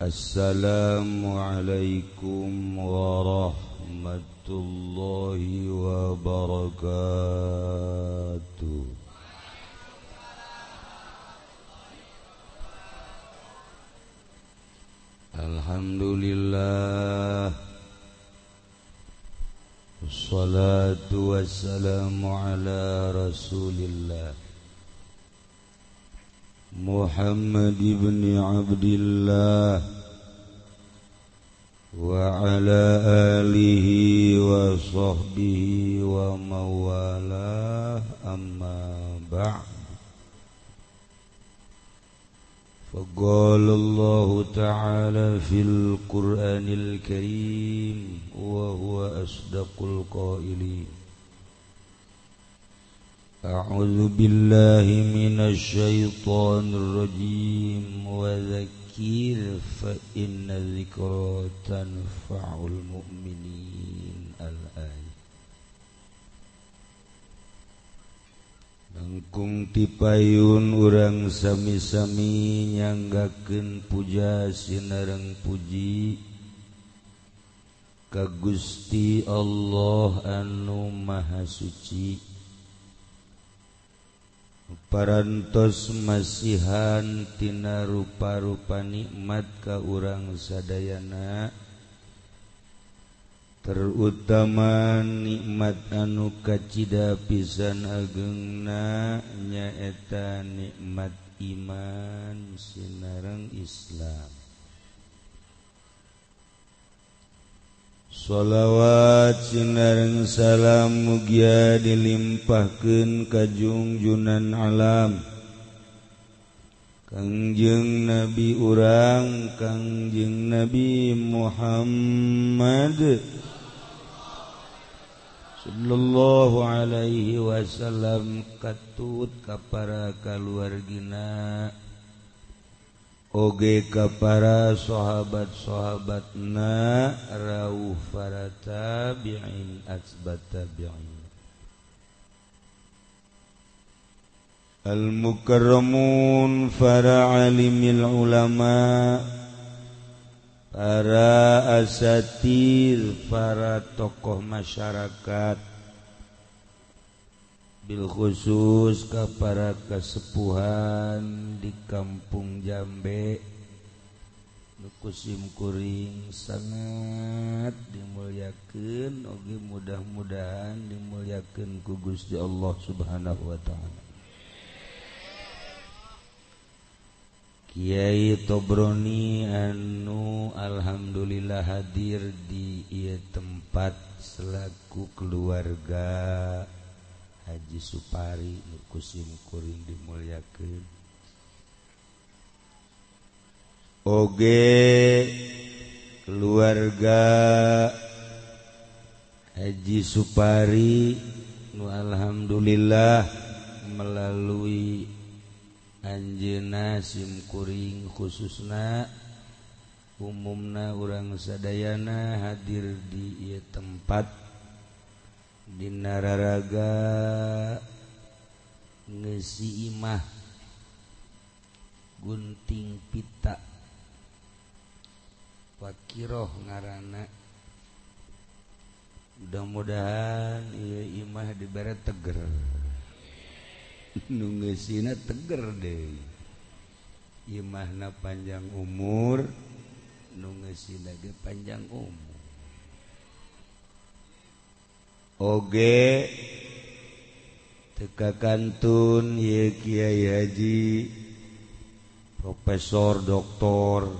السلام عليكم ورحمة الله وبركاته. الحمد لله. والصلاة والسلام على رسول الله. محمد بن عبد الله وعلى آله وصحبه وموالاه. أما بعد فقال الله تعالى في القرآن الكريم وهو أصدق القائلين. أعوذ بالله من الشيطان الرجيم وذكير فإن ذكرى تنفع المؤمنين الآية Langkung tipayun urang sami-sami nyanggakeun puja sinareng puji ka Gusti Allah anu Maha Suci parantos masihantina rupa-rupa nikmat ka urang sadayana. Terutama nikmat anu kacita pisan agengna nyaeta nikmat iman sinarang Islam. Shalawat Sinareng salam mugia dilimpahkan kajungjunan alam. Kangjeng nabi urang Kangjeng Nabi Muhammad. Sallallahu Alaihi Wasallam katut kapara kaluargina. Oge ka para sahabat-sahabat na rauh farata bi'in asbat bi'in Al-mukarramun para alimil ulama Para asatir, para tokoh masyarakat Bil khusus ke para kesepuhan di kampung Jambe. Nukusimkuring sangat dimuliakan Oge mudah-mudahan dimuliakan kugus di Allah subhanahu Wa ta'ala. Kyai Tobroni anu Alhamdulillah hadir di ia tempat selaku keluarga. yang Haji Supari Nukusim Kuring dimuliakan Oge keluarga Haji Supari nu Alhamdulillah melalui Anjena simkuring khususna umumna orang Sadayana hadir di tempat Dinararaga ngesi imah gunting pita. Wakiroh ngarana. Mudah-mudahan iya imah dibere barat teger nungesina teger deh imahna panjang umur nungesina ge panjang umur. oge teka kantun ye Kyai Haji Profesor Doktor.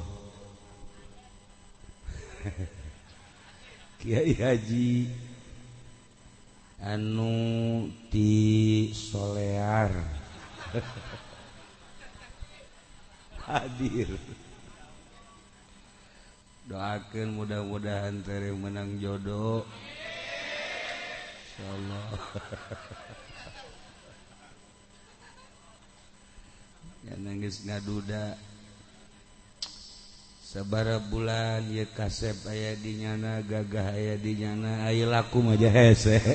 Kyai Haji anu ti solear. Hadir. Doakan mudah-mudahan teri menang jodoh. Masya Allah nangis ngaduda. Sabara bulan ya kasep aya dinyana gagah aya dinyana ayo laku maja hese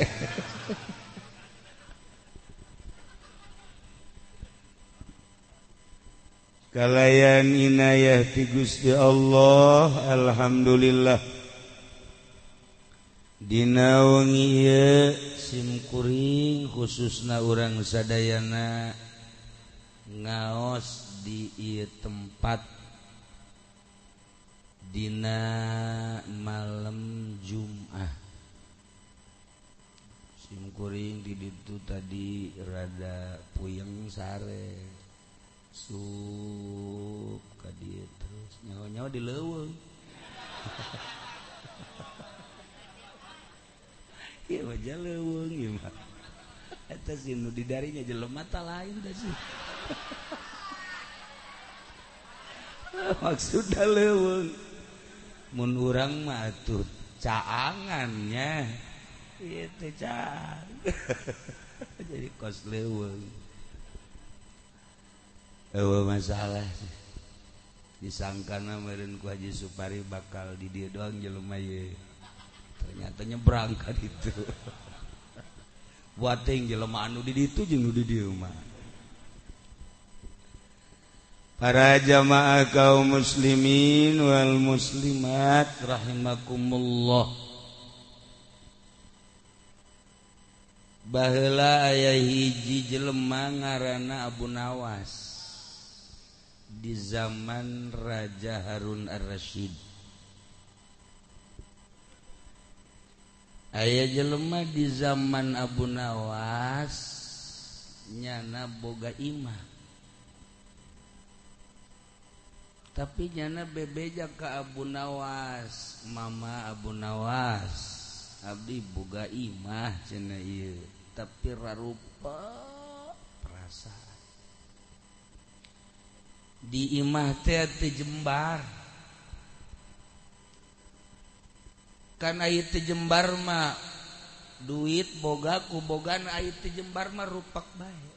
kalayan inayah ti Gusti Allah alhamdulillah. Dinawengi simkuring khusus na orang sadana ngaos di tempat. Dina malam Jumat simkuring diditu tadi rada puyeng sare. Su ka dia terus. Nyawa-nyawa dileweng di darinya jelo mata lain maksud leweng menurang matur caangannya. Itu ca jadi kos leweng Ewa masalah disangkana meren ku Haji Supari bakal di dia doang jelema ye. ternyata nyebrang nyebrangkan itu buating jelema anu di ditu jeung nu di dieu mah. Para jamaah kaum muslimin wal muslimat rahimakumullah. Baheula aya hiji jelema ngaranna Abu Nawas di zaman Raja Harun Ar-Rasyid aya jelemah di zaman Abu Nawas nyana boga imah. Tapi nyana bebeja ke Abu Nawas, Mama Abu Nawas. Abdi boga imah cenah ieu, tapi rarupa perasaan. Di imah teh jembar. kan air tejembarma duit boga kubogan air tejembarma rupak baik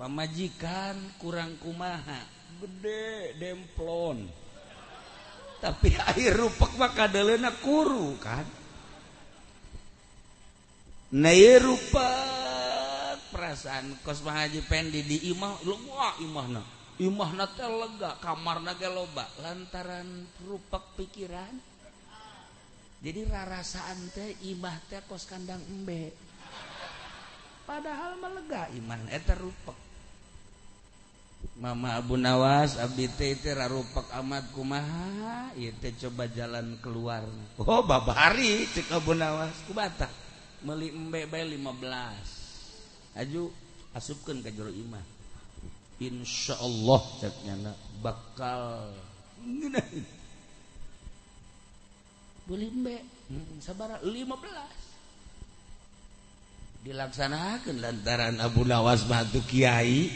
pamajikan kurang kumaha. Gede demplon. Tapi air rupak maka delena kuru kan? Nei rupak. Perasaan kos mahaji pendi di imah lu wah imah na imah na lega kamar naga loba. Lantaran rupak pikiran jadi rarasaan teh imah teh kos kandang embe. Padahal melega iman eta rupek Mama Abu Nawas abdi teh teh rarupek amat kumaha? Ieu teh coba jalan keluar. Oh babari cek Abu Nawas. Kubata meuli embe bae 15 aju asupkeun ka jero imah. Insyaallah cek nyana bakal ngeunaheun hmm, sabar 15 dilaksanakan lantaran Abu Nawas Batu Kiai.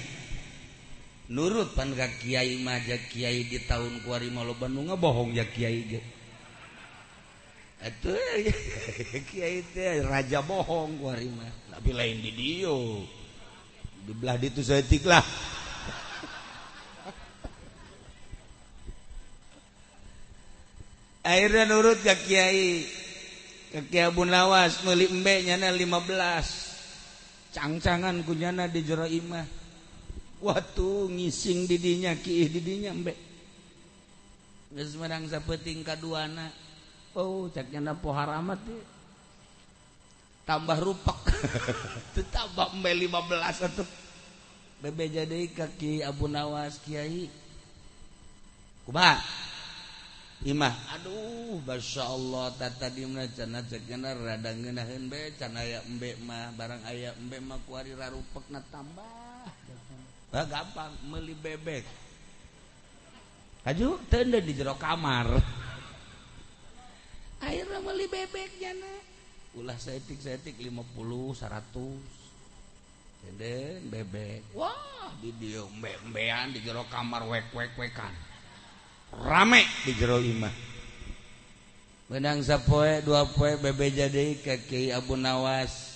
Nurut pan ka Kiai maja Kiai di tahun kuari malu Bandung bohong ya Kiai itu Kiai teh raja bohong kuari mah tapi lain di dio dibelah itu saya tiklah. akhirnya nurut ke Kiai. Ke Kiai Abu Nawas meuli embe nyana 15 cangcangan kunyana di jero imah. Waktu ngising didinya kiih didinya embe. Geus meurang sapeuting kaduana oh caknya nyana pohar amat ya. tambah rupak tambah embe 15 atuh. Bebe jadi kaki Abu Nawas Kiai. Kumaha imah. Aduh masya Allah tata di mana cana cekena radang genahin be cana ya embe mah barang ayah embe mah kuari rarupek na tambah. Bah, gampang meli bebek. Aju tenda di kamar. Akhirnya meli bebek jana. Ulah setik setik lima puluh seratus. Tenda bebek. Wah di dia embe embean di kamar wek wek wekan rame di jero imah. Benang sapoe dua poe bebe jadi ke Kiai Abu Nawas.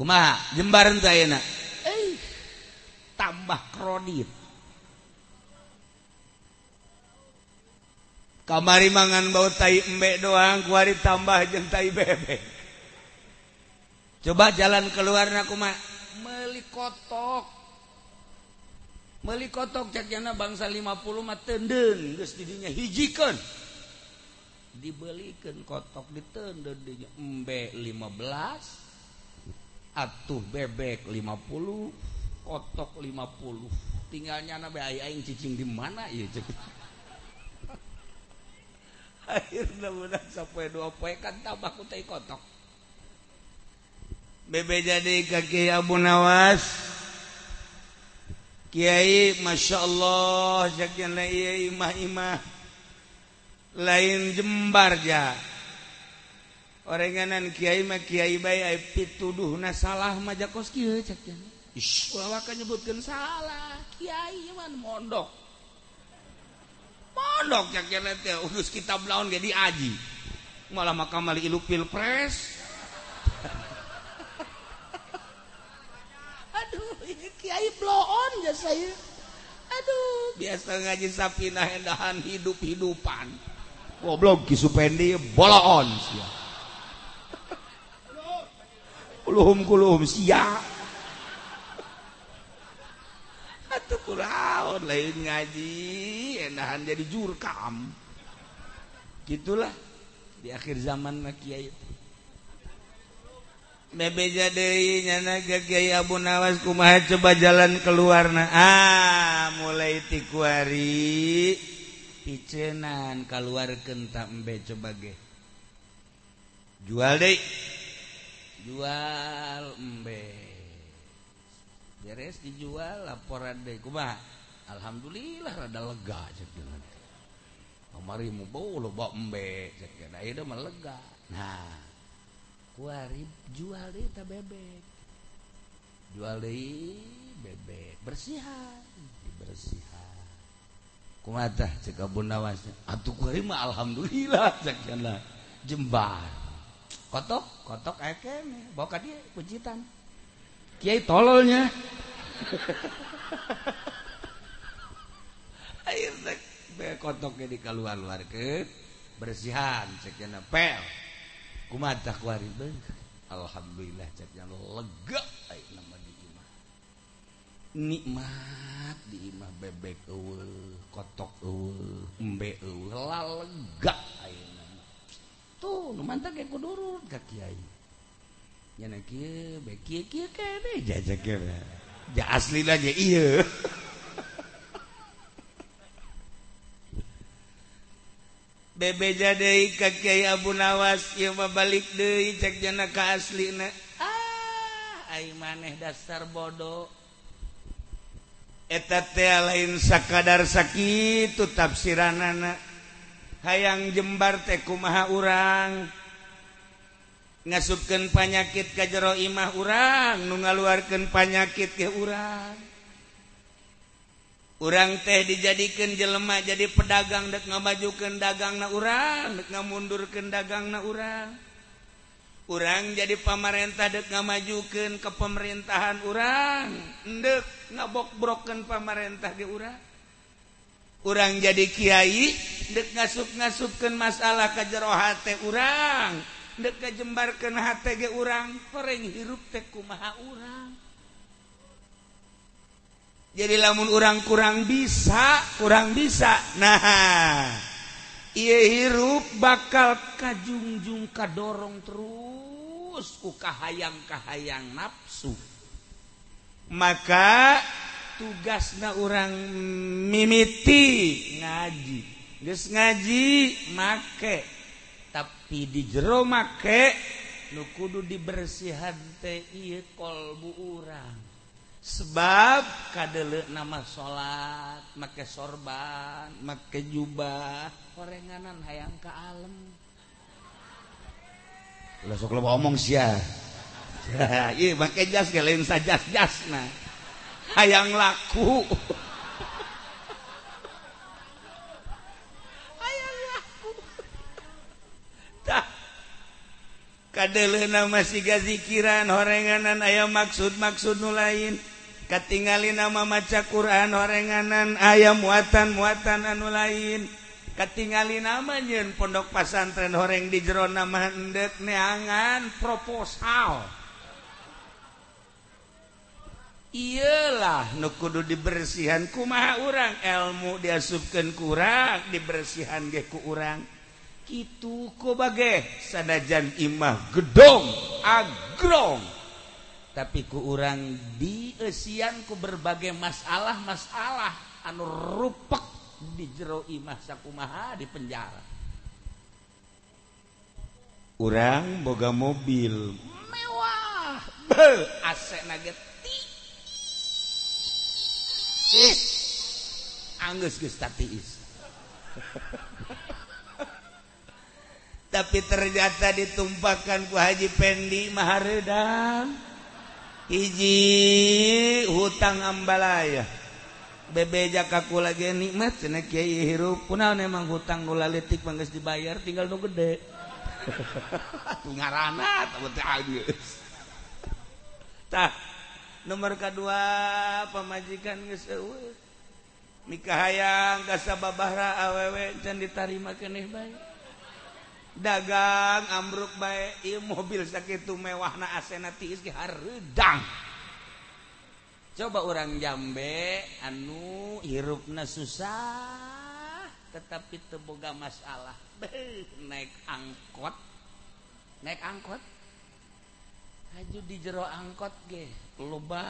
Kumaha jembaran teu ayeuna. Eh, tambah kredit kamari mangan bau tai embek doang kuari tambah jeung tai bebek coba jalan keluar nak kumaha meuli kotok. Meli kotok kotok bangsa 50 tenden didinya hijikan. Dibelikan kotok di tendembe 15 atuh bebek 50 kotok 50 tinggalnya nabi yang ccing di mana ya sampai kan kotok. Bebe jadi kaki Abu Nawas Kyai Masya Allah imah-imah lain jembarja oranganan Kyai Kyai pituduh na salah maja kos nyebutkan salah. Kyai mondok. Mondok cak udah kitab lawan jadi aji malah makam iluk pilpres. aduh ini kiai bloon ya saya. Aduh. Biasa ngaji sapi endahan hidup-hidupan. Goblok kisupendi bloon sia. Kuluhum kuluhum sia. Atuh kuraon lain ngaji endahan jadi jurkam. Gitulah di akhir zaman mah kiai. bebeja nyana gagaya Abu Nawas kumaha coba jalan keluar keluarna? Ah mulai tikuari. Picenan keluar kentak embe coba ge. Jual deh jual embe. Beres dijual laporan deh kumaha? Alhamdulillah rada lega cek dengan mau bau lo bawa embe cek nah itu melega nah. warib jual ta bebek. Jual bebek. Bersihan. Dibersihan kumatah cek Abu Nawas? Atuh kuari mah alhamdulillah cek jana. Jembar. Kotok kotok ekeme bawa dia pujitan. Kiai tololnya air kotok jadi keluar luar ke? Bersihan cek jana. Pel. Alhamdulillah lega nikmat dimah bebek kotok lega tuh mantap kayak kudurun ke Kiai. Nyana kieu bae kieu kieu kana jaja kana asli lah iya bebeja De Kyai Abu Nawas balik deui cek jana ka asli ah, maneh dasar bodoh. Eta teh lain sakadar sakit tafsiranana. Hayang jembar teh kumaha urang? Ngasupken panyakit kajjero imah urang nu ngaluarkeun panyakit ke urang. orang teh dijadikan jelemah jadi pedagang dek ngabajukan dagang na urang dek ngamundurkan dagang na urang. Urang jadi pamarentah dek ngamajukan ke pemerintahan urang. Dek ngabok broken pamarentah di urang. Urang jadi Kyai dek ngasup-ngasupkan masalah kejeroha teh urang. Dek kejembarkan HTG urang koreng hirup teh kumaha urang. jadi lamun orang kurang bisa kurang bisa. Nah ia hirup bakal kajungjung kadorong terus uka hayang kahayang nafsu maka tugas na orang mimiti ngaji. Geus ngaji make. Tapi di jero make nu kudu dibersihan teh ieu kolbu urang. sebab kadele nama salat make sorban make jubah. Korenganan hayang ke alam lah sok lo omong sia iya make jas ge lain sajas jasna hayang laku. Hayang laku. Tah. Kadele nama siga zikiran horenganan aya maksud maksud nu lain. Katingali nama maca Quran orenganan ayam muatan muatan anu lain. Katingali nama nyen pondok pasantren horeng di jero nama hendek neangan proposal. Iyalah nukudu dibersihan kumaha urang? Ilmu diasupkeun kurang dibersihan ge ku urang. Kitu ku bage sanajan imah gedong agrong. Tapi ku orang diesianku berbagai masalah-masalah anu rupek di jero imah sakumaha di penjara. Orang boga mobil. Mewah. AC nugget Anggus Gus tiis. Tapi ternyata ditumpahkan ku Haji Pendi Maharedang. hiji hutang ambalaya. Bebe jakaku lagi nikmat cenah kiai hirup. Kunaon emang hutang nu lalitik manggeus dibayar tinggal nu gede. Tuh ngarana tah nomor kedua pemajikan geus eueuh. Nikah hayang kasababahra awewe can ditarima keneh bae. dagang ambruk baik ieu mobil sakitu mewahna asena tiis ge hareudang coba orang jambe anu hirupna susah tetapi teboga masalah. Beuh, naik angkot. Naik angkot? Haju di jero angkot ge loba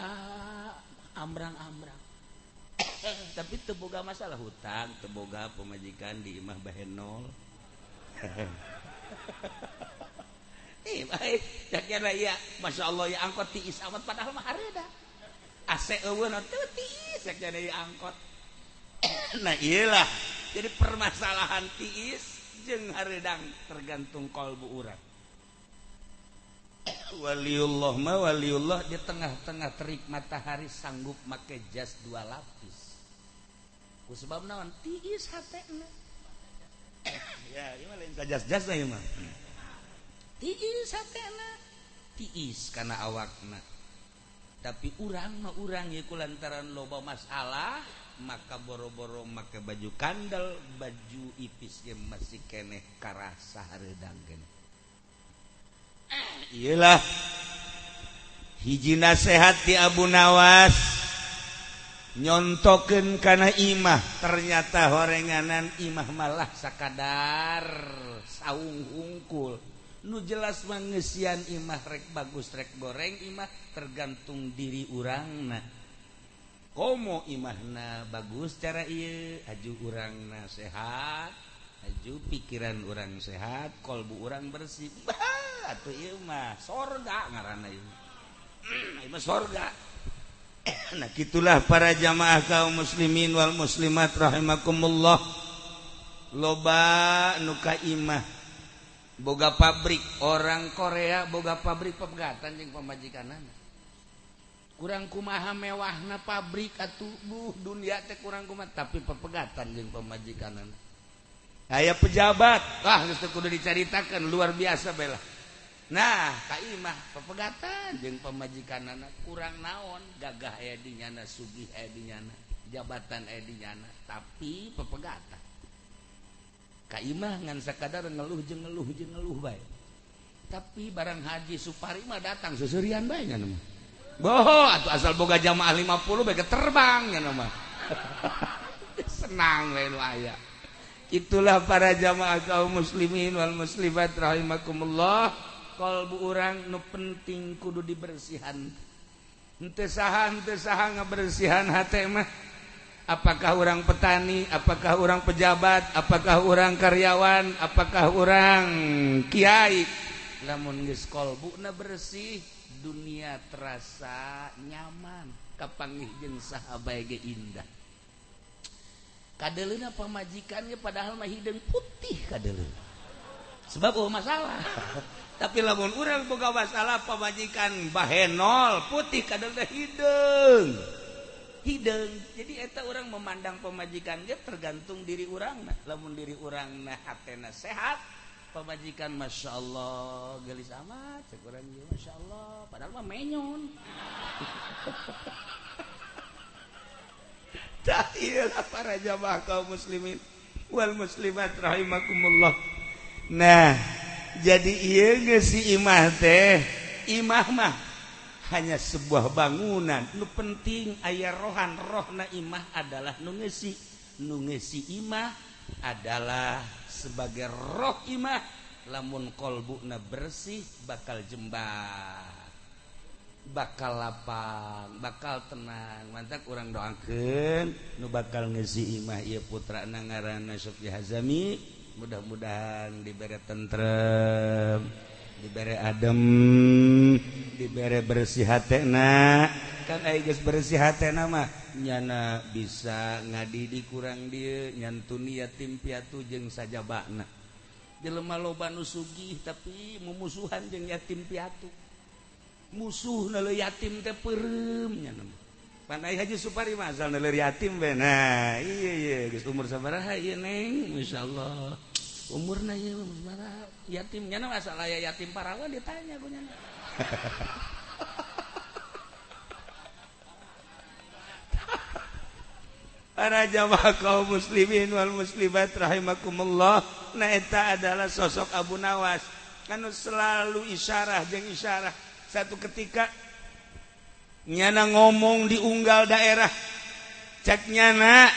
ambrang-ambrang. Tapi teboga masalah hutang teboga pemajikan di imah bahenol. Eh, baik. Kira ya, masya Allah ya angkot tiis amat padahal mah hareda. Ase eueun teu tiis ya kira ya angkot. nah iyalah. Jadi permasalahan tiis jeung haredang tergantung kalbu urang. waliullah mah waliullah di tengah-tengah terik matahari sanggup make jas dua lapis. Ku sebab naon tiis hatena. tiis karena awakna. Tapi urang mau urangku lantaran loba masalah maka boro-boro make baju kandel baju ipis yang masih keneh karasa danggen ah, Iyalah hiji nasehat di Abu Nawas. nyontoken karena imah ternyata horenganan imah malah sakadar saung ungkul nu jelas mengesian imah rek bagus rek goreng imah tergantung diri urang nah komo imahna bagus cara iya aju urang na sehat aju pikiran orang sehat kolbu orang bersih. Bah atuh imah sorga ngarana imah imah sorga. Nah, itulah para jamaah kaum muslimin Wal muslimat rahimakumullah. Loba nuka imah boga pabrik orang Korea boga pabrik pegatan yang pemajikan kurang kumaha mewahna pabrik atuh buh dunia teh kurang kumaha tapi pepegatan yang pemajikan aya pejabat Wah kudu diceritakan luar biasa bela. nah. Kaimah pepegatan. Jeung pemajikan anak kurang naon. Gagah aya edinyana Sugih edinyana jabatan edinyana tapi pepegatan. Kaimah ngan sekadar ngeluh jeung ngeluh jeung ngeluh baik tapi barang haji Supari mah datang susurian baik kan mah. Boho atau asal boga jamaah 50 baik terbang kan mah. Senang lain ayah itulah para jamaah kaum muslimin wal muslimat rahimakumullah. kol bu urang nu penting kudu dibersihan. Entesahan-tesaha ngebersihan hatmah Apakah orang petani Apakah orang pejabat Apakah orang karyawan Apakah orang Kiai? Lamun geskol bukna bersih dunia terasa nyaman. Kapanggih jeng sahabat ge indah. Kadelena pamajikannya padahal mah hidung putih kadelena sebab masalah. Tapi lamun urang boga masalah pemajikan bahenol putih kadang teh hidung hidung jadi eta orang memandang pemajikan dia tergantung diri orang nah lamun diri orang nah hatena sehat pemajikan masya Allah gelis amat. Cek orang dia masya Allah padahal mah menyon tak para jamaah kaum muslimin. Wal muslimat rahimakumullah nah jadi ia si imah teh Imah mah hanya sebuah bangunan. Nu penting ayah rohan roh na imah adalah nungesi nungesi imah adalah sebagai roh imah lamun kolbu na bersih bakal jembat bakal lapang bakal tenang. Mantap kurang doakan. nu bakal ngesi imah ia putra nangarana Sofya Hazami. mudah-mudahan diberre tentrem diberre adem diberre bersih hatna kan bersih hatna nama nyana bisa ngadi di kurang dia nyantuni yatim piatu jeng saja bakna jelema loba nu sugih tapi memusuhan jeng yatim piatu musuh nele yatim teh perem nyana Pandai haji supari masal neler yatim benar. Iya iya, geus umur sabaraha ieu Neng, masyaallah. Umurna ieu sabaraha yatim nyana masalah ya yatim parawan ditanya gue nyana. Para jamaah kaum muslimin wal muslimat rahimakumullah naeta adalah sosok Abu Nawas. Kan selalu isyarah jeng isyarah. Satu ketika nyana ngomong di unggal daerah cek nyana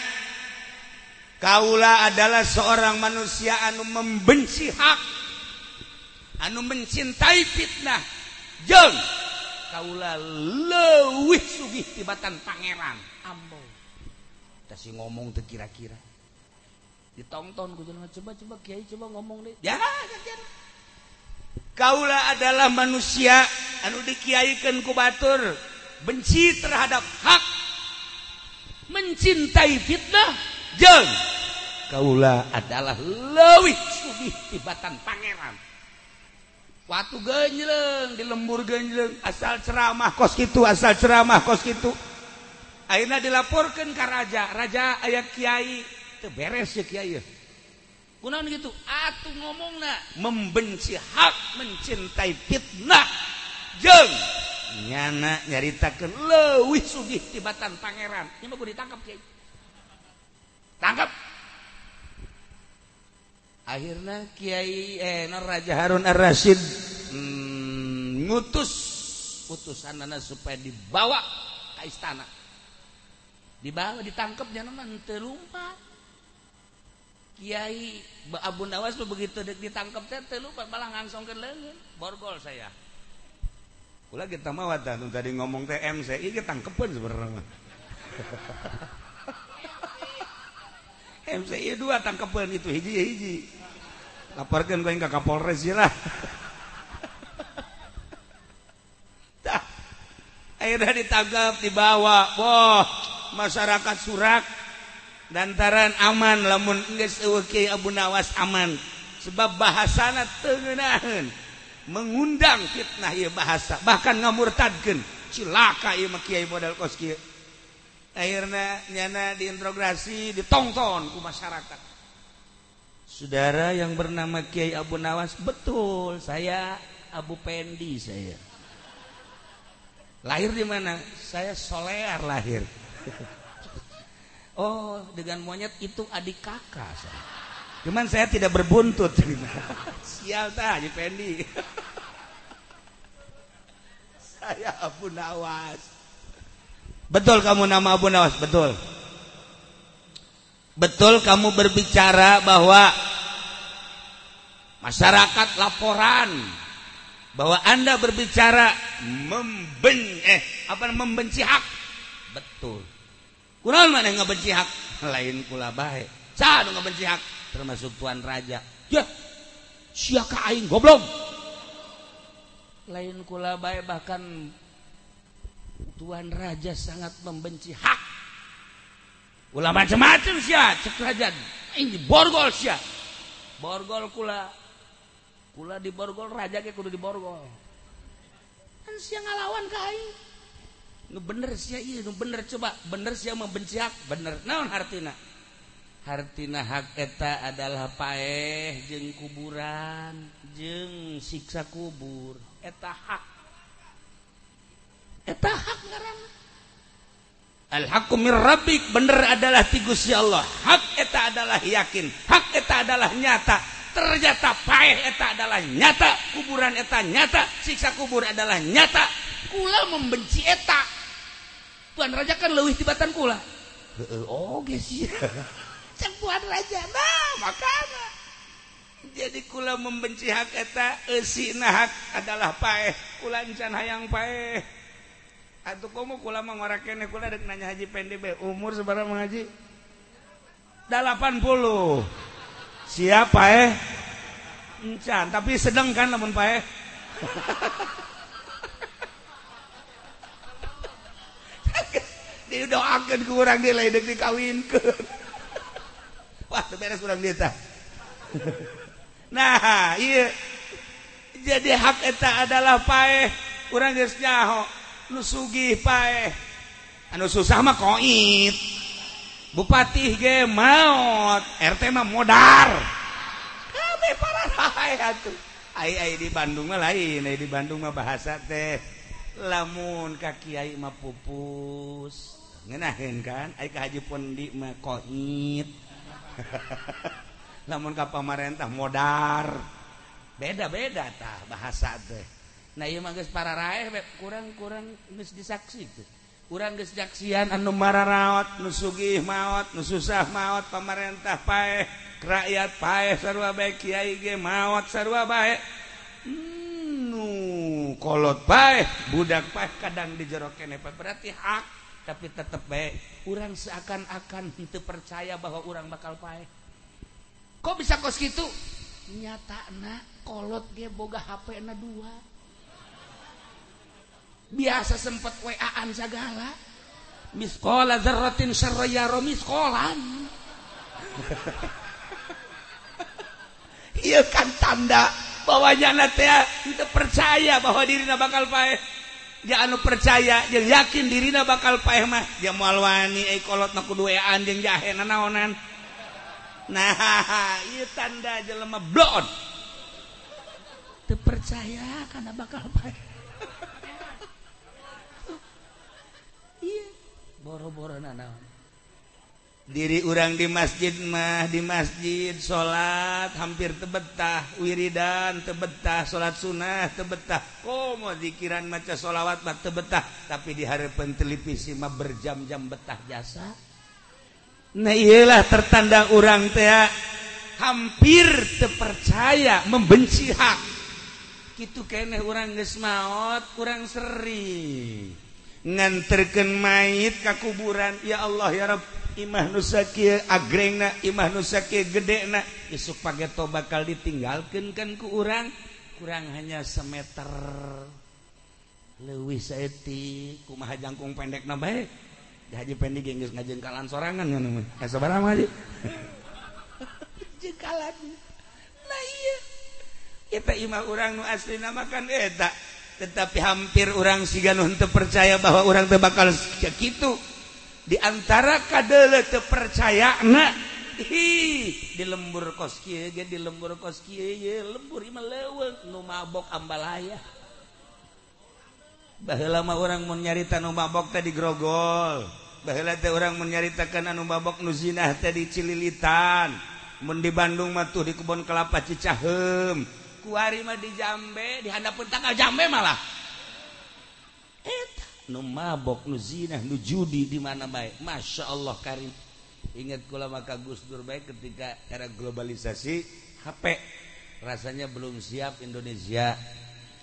Kaula adalah seorang manusia anu membenci hak anu mencintai fitnah. Jeng kaula leuwih sugih tibatan pangeran. Ambo tasi ngomong tuh kira-kira. Ditonton ku coba coba kiai coba ngomong deh. Ya kajian kaula adalah manusia anu dikiaikan ku batur benci terhadap hak mencintai fitnah. jeng! Kaula adalah lewih sugih tibatan pangeran. Watu genjleng di lembur genjleng asal ceramah kos gitu asal ceramah kos gitu akhirnya dilaporkan ke raja raja ayat kiai itu beres ya kiai kunaon gitu? Atuh ngomong nak membenci hak mencintai fitnah. Jeng! Nyana nyaritakan lewih sugih tibatan pangeran. Ini mah ditangkap kiai. Tangkap. Akhirnya Kiai eh Raja Harun Ar-Rasyid hmm, ngutus utusan anak supaya dibawa ke istana. Dibawa ditangkap jangan teu lompat Kiai Abu Nawas tuh begitu ditangkap teh teu lompat malah ngangsongkeun leungeun borgol saya. Kula kita tuh tadi ngomong teh MCI kita tangkepan sebenarnya MCI dua tangkepan itu hiji-hiji. Laporkan gue ke Kapolres ya lah. Akhirnya ditangkap, dibawa. Wah, masyarakat surak. Dantaran aman, lamun nges uki Abu Nawas aman. Sebab bahasana tengenahan. Mengundang fitnah ya bahasa. Bahkan ngamurtadkan. Cilaka ya makiai modal kos kia. Akhirnya nyana diintrogasi ditonton ku masyarakat. Saudara yang bernama Kiai Abu Nawas betul saya Abu Pendi saya. Lahir di mana? Saya Solear lahir. Oh dengan monyet itu adik kakak saya. Cuman saya tidak berbuntut. Sial Haji Pendi. Saya Abu Nawas betul kamu nama Abu Nawas? Betul. Betul kamu berbicara bahwa masyarakat laporan bahwa anda berbicara memben eh apa membenci hak. Betul. Kurang mana yang ngebenci hak? Lain kula baik. Sah ngebenci hak. Termasuk tuan raja. Ya siapa aing goblok? Lain kula baik bahkan Tuan Raja sangat membenci hak. Ulama macam-macam sia, cek raja. Ini borgol sia. Borgol kula. Kula di borgol raja ke kudu di borgol. Kan sia ngalawan ka aing. Nu bener sia ieu, nu bener coba, bener sia membenci hak, bener. Naon hartina? Hartina hak eta adalah paeh jeung kuburan, jeung siksa kubur. Eta hak alhakumik bener adalah tigus ya Allah. Hak eta adalah yakin. Hak eta adalah nyata. Ternyata paeh eta adalah nyata. Kuburan eta nyata. Siksa kubur adalah nyata. Kula membenci eta. Tuhan Raja kan lewih tibatan kula. Oh sih cek Tuhan Raja nah makanya jadi kula membenci hak eta esi nah hak adalah paeh. Kula insan hayang paeh. Atuh kamu kula mengora kene kula dek nanya haji pendek umur seberapa mengaji? 80. Siapa eh? Encan, tapi sedang kan namun Pak eh. Dia doakan ke orang dia lain dek ke Wah, beres kurang dia tak. Nah, iya. Jadi hak eta adalah paeh kurang geus nyaho. nu sugih pae. Anu susah mah koit. Bupati ge maut RT mah modar. Kami para rahay atuh. Ai ai di Bandung mah lain ai di Bandung mah bahasa teh. Lamun ka kiai mah pupus. Ngeunaheun kan? Ai ka haji pondi mah koit. Lamun ka pamarentah modar. Beda-beda tah bahasa teh. Nah iya para raih, kurang kurang disaksi tuh kurang kesaksian anu mararawat nusugih maut nususah maut pemerintah pae rakyat pae sarwa baik ge maut sarwa baik hmm, nu kolot pae budak pae kadang di dijeroken berarti hak tapi tetep baik orang seakan-akan itu percaya bahwa orang bakal pae kok bisa kos gitu nyata nak kolot dia boga HP na dua. biasa sempet waan segala. Miskola zerrotin serayaro miskolan iya kan tanda bahwanya nyana itu percaya bahwa dirina bakal paeh. Ya anu percaya yang yakin dirina bakal paeh mah. Dia moal wani eh kolot naku duaan yang jahe nanaonan nah iya tanda jelema blon. Terpercaya karena bakal paeh. Boro-boro nanaon diri orang di masjid mah di masjid salat hampir tebetah wiridan tebetah salat sunnah tebetah. Kok mau dikiran maca sholawat mah tebetah. Tapi di hadapan televisi mah berjam-jam betah jasa. Nah iyalah tertanda orang teh hampir terpercaya membenci hak. Gitu kene orang geus maot kurang seri nganterken mayit ka kuburan. Ya Allah ya Rabb imah nusakir agrengna imah nusakir gede na isuk pagi to bakal ditinggalkan kan ku urang? Kurang hanya semeter. Lewih saeti kumaha jangkung pendek na baik haji pendek geus ngajengkalan sorangan kan namanya asa eh, barang haji. Jengkalan. Nah iya. Kita imah orang nu asli namakan eta. eh, tetapi hampir orang siganun terpercaya bahwa orang terbakal di antara kadele terpercaya na hi di lembur koski ge di lembur koski ye lembur imah leuweung nu mabok ambalaya baheula mah urang mun nyarita nu mabok teh di grogol. Baheula teh urang mun nyaritakeun anu mabok nu zinah teh di cililitan. Mun di Bandung mah tuh di kebun kelapa Cicaheum. Kuari mah di Jambe di handapeun tanggal Jambe malah. Eta nu mabok nu zinah nu judi di mana bae. Masya Allah karim. Ingat kula maka Gus Dur bae ketika era globalisasi HP rasanya belum siap Indonesia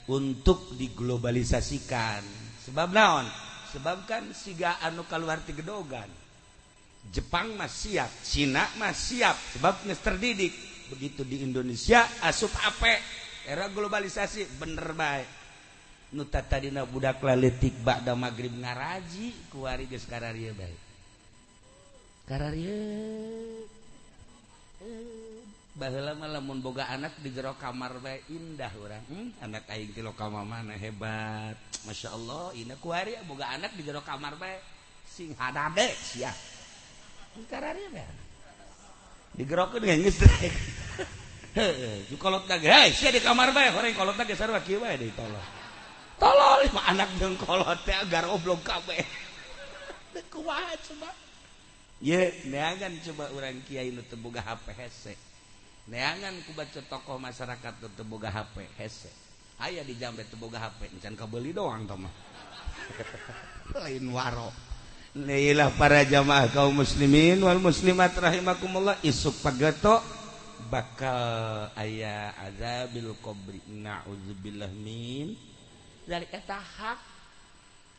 untuk diglobalisasikan. Sebab naon? Sebabkan siga anu kaluarti gedogan. Jepang mas siap Cina mas siap sebab terdidik begitu di Indonesia asup ape era globalisasi bener baik nutatadina budak laletik bakda magrib ngaraji kuari geus kararieu bae. Kararieu baheula mah lamun boga anak di jero kamar bae indah urang hmm? anak aing ti loka mana hebat. Masya Allah ini kuari boga anak di jero kamar bae. Sing hadade sia. Kararieu bae digerokin nggak ngestrek kolot tak hei ya di kamar bae. Orang kolot tak geser kaki bae deh tolol tolol mah anak dong kolot teh agar oblong kabe kuat coba. Ya neangan coba orang kiai nu teboga hp hese. Neangan ku baca tokoh masyarakat nu teboga hp hese. Ayah di jambe teboga hp. Encan kabeli doang toma lain waro. Leilah para jamaah kaum muslimin wal muslimat rahimakumullah isuk pagato bakal ayah azabil qabri. Na'udzubillah min. Dari eta hak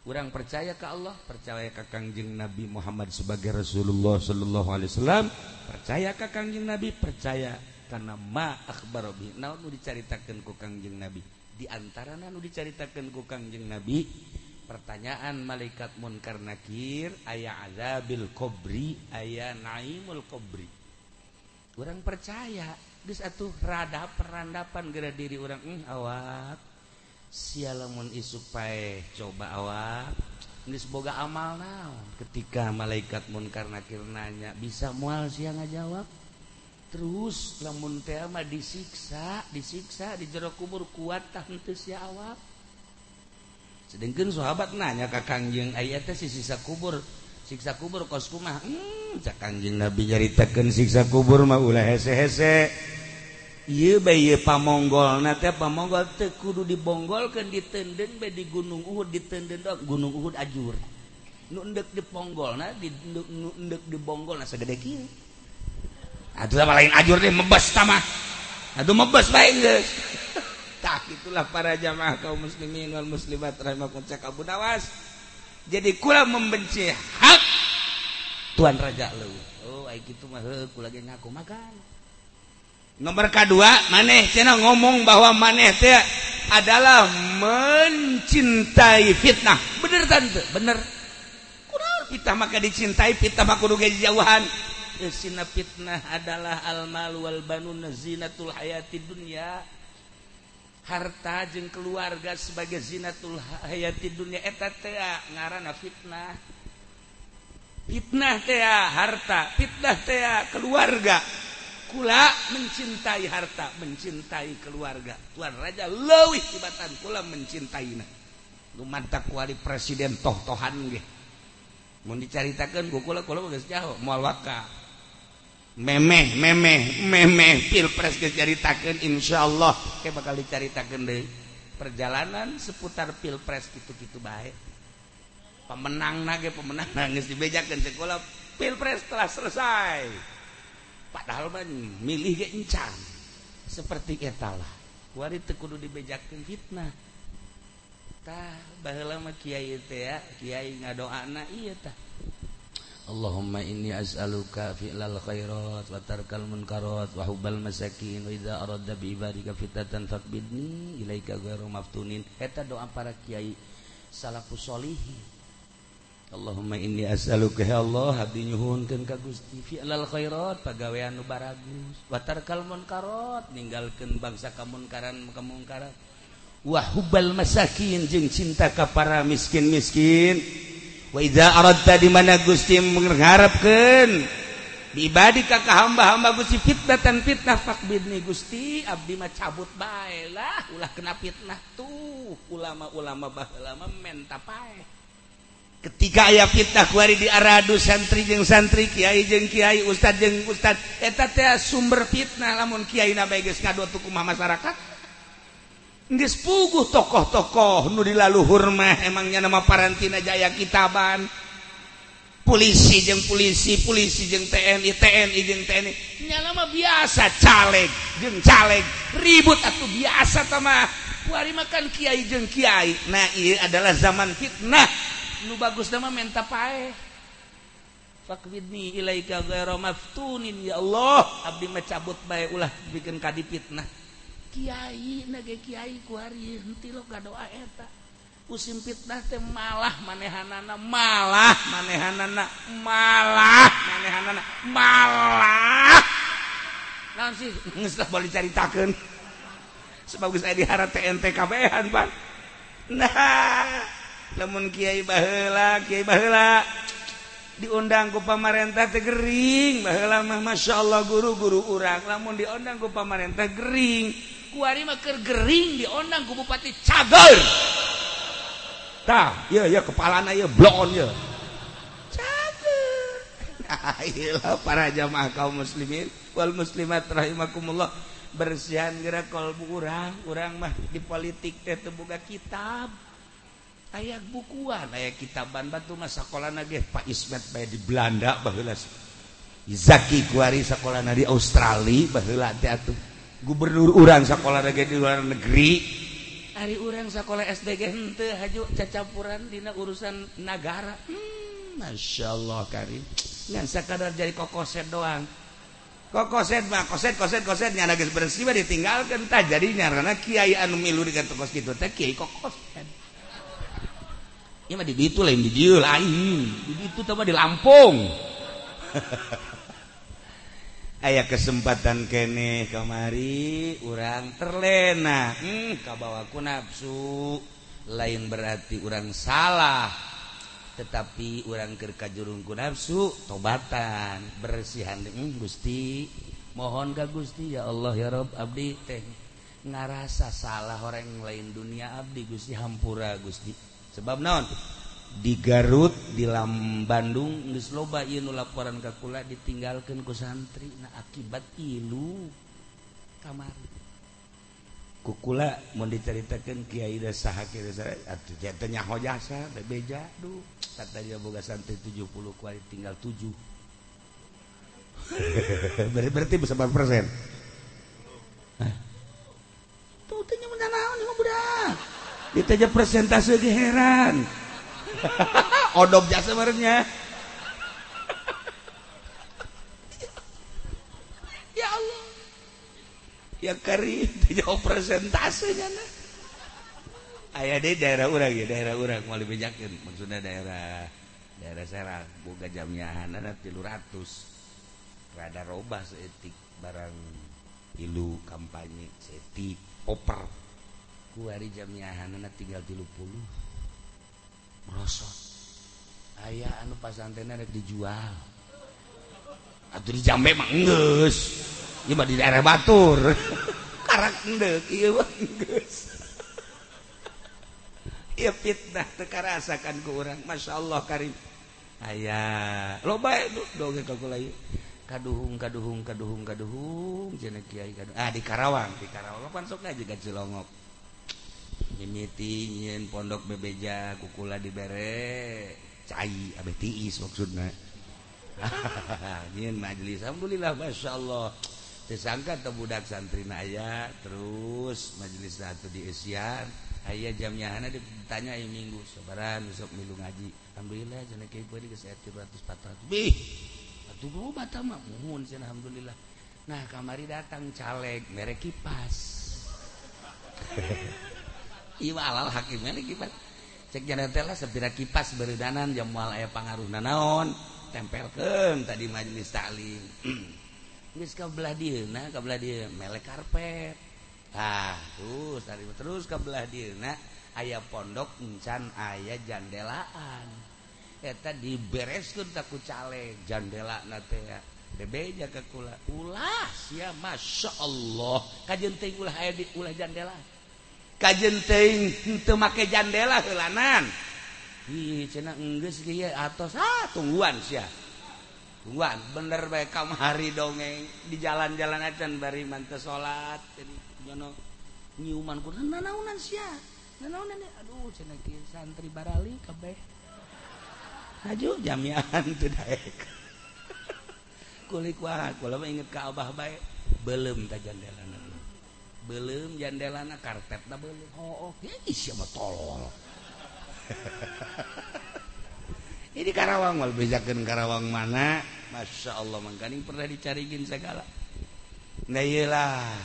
kurang percaya ke Allah percaya ke kangjeng Nabi Muhammad sebagai Rasulullah sallallahu Alaihi Wasallam. Percaya ke kangjeng Nabi percaya karena ma akbar naun diceritakan ku kangjeng Nabi? Di antara nu diceritakan ku kangjeng Nabi pertanyaan malaikat munkar nakir ayah azabil kubri ayah naimul kubri orang percaya di satu rada perandapan gara diri orang hmm, awak sialamun isuk pae coba awak. Ini semoga amal now ketika malaikat munkar nakir nanya bisa mual siang jawab terus lamun teh disiksa disiksa di jero kubur kuat tah ya awak sedangkan sahabat nanya ke Kangjeng ayat si sisa kubur siksa kubur kos kumah hmm cak Kangjeng Nabi nyaritakan siksa kubur mah ulah hese-hese. Iya bayi pamonggol nanti pamonggol teu kudu dibonggolkeun ditendeun bae di Gunung Uhud ditenden dok Gunung Uhud ajur. Nu endek diponggolna di nu endek dibonggolna segede kieu. Aduh sama lain ajur deh mebes tamah Aduh mebes baik guys tak itulah para jamaah kaum muslimin wal muslimat rahimakum cek Abu Nawas jadi kurang membenci hak Tuhan Raja lu oh ayo gitu mah aku lagi ngaku makan. Nomor kedua maneh cina ngomong bahwa maneh teh adalah mencintai fitnah. Bener tante bener. Kurang. Kita maka dicintai fitnah maka kudu jauhan. Eh, sina fitnah adalah al-mal wal banun zinatul hayati dunya. harta jeung keluarga sebagai zinatul hayati dunia. Eta teh ah, ngaranna fitnah. Fitnah teh ah, harta. Fitnah teh ah, keluarga. Kula mencintai harta mencintai keluarga. Tuan raja leuwih tibatan kula mencintaina lumantak kuali presiden toh-tohan ge. Mun dicaritakeun ku kula kula geus jauh moal wakaf. memeh memeh memeh. Pilpres diceritakan Insya Allah oke bakal diceritakan deh. Perjalanan seputar pilpres gitu-gitu baik. Pemenang nage pemenang nangis dibejakan sekolah. Pilpres telah selesai. Padahal man milih ke encan. Seperti etalah wari teu kudu dibejakeun fitnah. Tah baheula mah kiai teh ya kiai ngadoana iya tah. Allahumma inni as'aluka fi'lal khairat wa tarkal munkarat wa hubbal masakin wa idza aradda bi ibadika fitatan faqbidni ilaika ghairu maftunin. Eta doa para kiai salafus solihin. Allahumma inni as'aluka ya Allah abdi nyuhunkeun ka Gusti fi'lal khairat pagawean nu baragus. Wa tarkal munkarat ninggalkeun bangsa kamunkaran kemungkaran wa hubbal masakin jeung cinta ka para miskin-miskin. Waiza di mana Gusti mengharapkan? Ibadi kakak hamba-hamba Gusti fitnah dan fitnah fakbidni Gusti abdi mah cabut bae lah. Ulah kena fitnah tuh. Ulama-ulama baheula mah menta pae ketika aya fitnah kuari di aradu santri jeung santri kiai jeung kiai ustad jeung ustad. Eta teh sumber fitnah lamun kiai na bae geus ngadotuh masyarakat. puguh tokoh-tokoh nu nudilaluhur mah emangnya nama Parantina Jaya Kitaban. Polisi jeng polisi polisi jeng TNI TNI jeng TNI nya nama biasa caleg jeng caleg. Ribut atau biasa tama kuari makan kiai jeng kiai. Nah ini adalah zaman fitnah. Nu bagus nama menta pae fakwidni ilaika ghairu maftunin ya Allah. Abdi mah bae ulah bikin kadi fitnah. Kyai Kyai lo doa musim fitnah malah manehanana malah manehanana malah manehanana malah. Naon sih? Boleh bali caritakeun. Sebagus saya dihara TNT KBHan pak nah namun kiai baheula kiai baheula diundang ku pamarentah teh gering. Baheula mah masyaallah guru-guru urang namun diundang ku pamarentah gering. Kuari mah keur gering di ondang ku bupati cager. Tah iya iya kepalana ieu blon ieu cager. Nah, para jamaah kaum muslimin wal muslimat rahimakumullah. Bersihan gerak kalbu kurang kurang mah di politik teh terbuka kitab. Aya bukuan aya kitaban batu masa sekolah nage Pak Ismet baik di Belanda baheula. Zaki kuari sekolah di Australia baheula teh atuh gubernur urang sekolah dage di luar negeri. Hari urang sekolah SDG hente haju cacampuran dina urusan negara hmm, Masya Allah karim. Ngan sekadar jadi kokoset doang. Kokoset mah koset koset koset nyana geus bersih mah ditinggalkeun tah jadinya karena kiai anu milu di kantor kos kitu teh kiai kokoset. Ieu mah di ditu lain di dieu lain. Di ditu teh mah di Lampung. ayaah kesempatan kene kamari urang terlena. Hmm, kabawaku nafsu. Lain berarti urang salah. Tetapi urang kerka jurungku nafsu tobatan. Bersihan hmm, Gusti mohon ga Gusti ya Allah ya Rob Abdi teh ngarasa salah orang lain dunia Abdi Gusti hampura Gusti. Sebab non di Garut di lam Bandung geus loba ieu nu laporan ka kula ditinggalkeun ku santri. Na akibat ilu kamari. Ku kula mun diceritakeun kiai da saha kiai saha atuh teh nyaho jasa da beja duh katanya boga santri 70 ku tinggal 7 berarti bisa berapa persen? Tuh tanya menanaon mah budak. Ditanya persentase ge heran. odop jasa merenya ya Allah. Ya kari jawab presentase nah ayah deh daerah orang ya daerah orang mau lebih yakin maksudnya daerah daerah Serang. Boga jamnya ada tilu ratus. Rada robah seetik barang ilu kampanye seetik oper. Hari jamnya tinggal merosot. Ayaah anu pasantena rek dijual. Atau di jambe mah enggeus. Ieu mah di daerah Batur. Karak endeuk ieu mah enggeus. Ieu fitnah teu karasakan ku masya Allah karim. Aya lo baik ka kula ieu kaduhung kaduhung kaduhung kaduhung. Cenah kiai kaduhung. Ah di Karawang di Karawang. Pan sok aja ka Cilongok. mimiti nyin pondok bebeja kukula dibere cai abe tiis maksudnya nyin majelis alhamdulillah masya Allah. Tersangka budak santri naya terus majelis satu di Asia. Ayah jamnya hana ditanya ini minggu sebaran besok milu ngaji. Alhamdulillah jana kayak gue dikasih ratus empat ratus. Bih atuh gue batal mah. Mohon sih alhamdulillah. Nah kamari datang caleg merek kipas. Iwalal hakim kipas cek jantanlah sepira kipas berdanan jam mual aya pangaruh naon? Tempelkan tadi majelis taklim geus kabelah dieuna kabelah dieu melek karpet. Ah terus tadi terus kabelah dieuna aya pondok encan ayah jandelaan. Eta dibereskeun takut caleg jandela na teh bebeja ke kula. Ulah ya, masya Allah. teh ulah aya di ulah jandelaan. make jandela helanan atau ah, tungguan sih tungguan bener baik kamu hari dongeng. Di jalan-jalan aja bari mantes salat jadi jono nyiuman ku nanaunan sia. Nanaunan aduh cenah santri barali kabeh. Haju jamian teu daek. Kulik wah kula inget ke abah baik belum ta jandelana belum jandelana karpet da belum. Oh, oh. Ih, siapa tolol. Ini Karawang mal bejakeun Karawang mana? Masya Allah mengkaning pernah dicariin segala. Nah iyalah.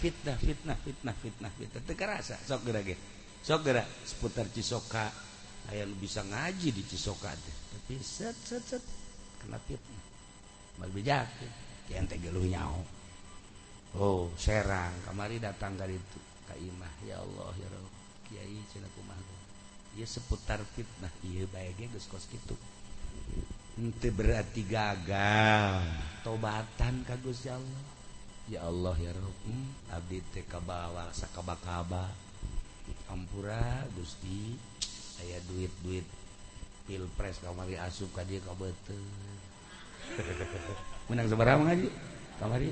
Fitnah fitnah fitnah fitnah fitnah. Teu kerasa sok geura ge. Sok geura seputar Cisoka. Ayah lu bisa ngaji di Cisoka deh. tapi set set set kena fitnah. Mal bejakeun kieu tegeluh nyaho. Oh Serang. Kamari datang dari itu Kaimah ya Allah ya Rabb. Kiai cina kumah ya seputar fitnah. Iya baiknya gus kos gitu ente berarti gagal. Tobatan kagus ya Allah. Ya Allah ya Rabb. Hmm, abdi teh kabawa sakaba-kaba. Ampura Gusti. Aya duit-duit pilpres kamari asup ka dieu ka menang seberapa ngaji kamari.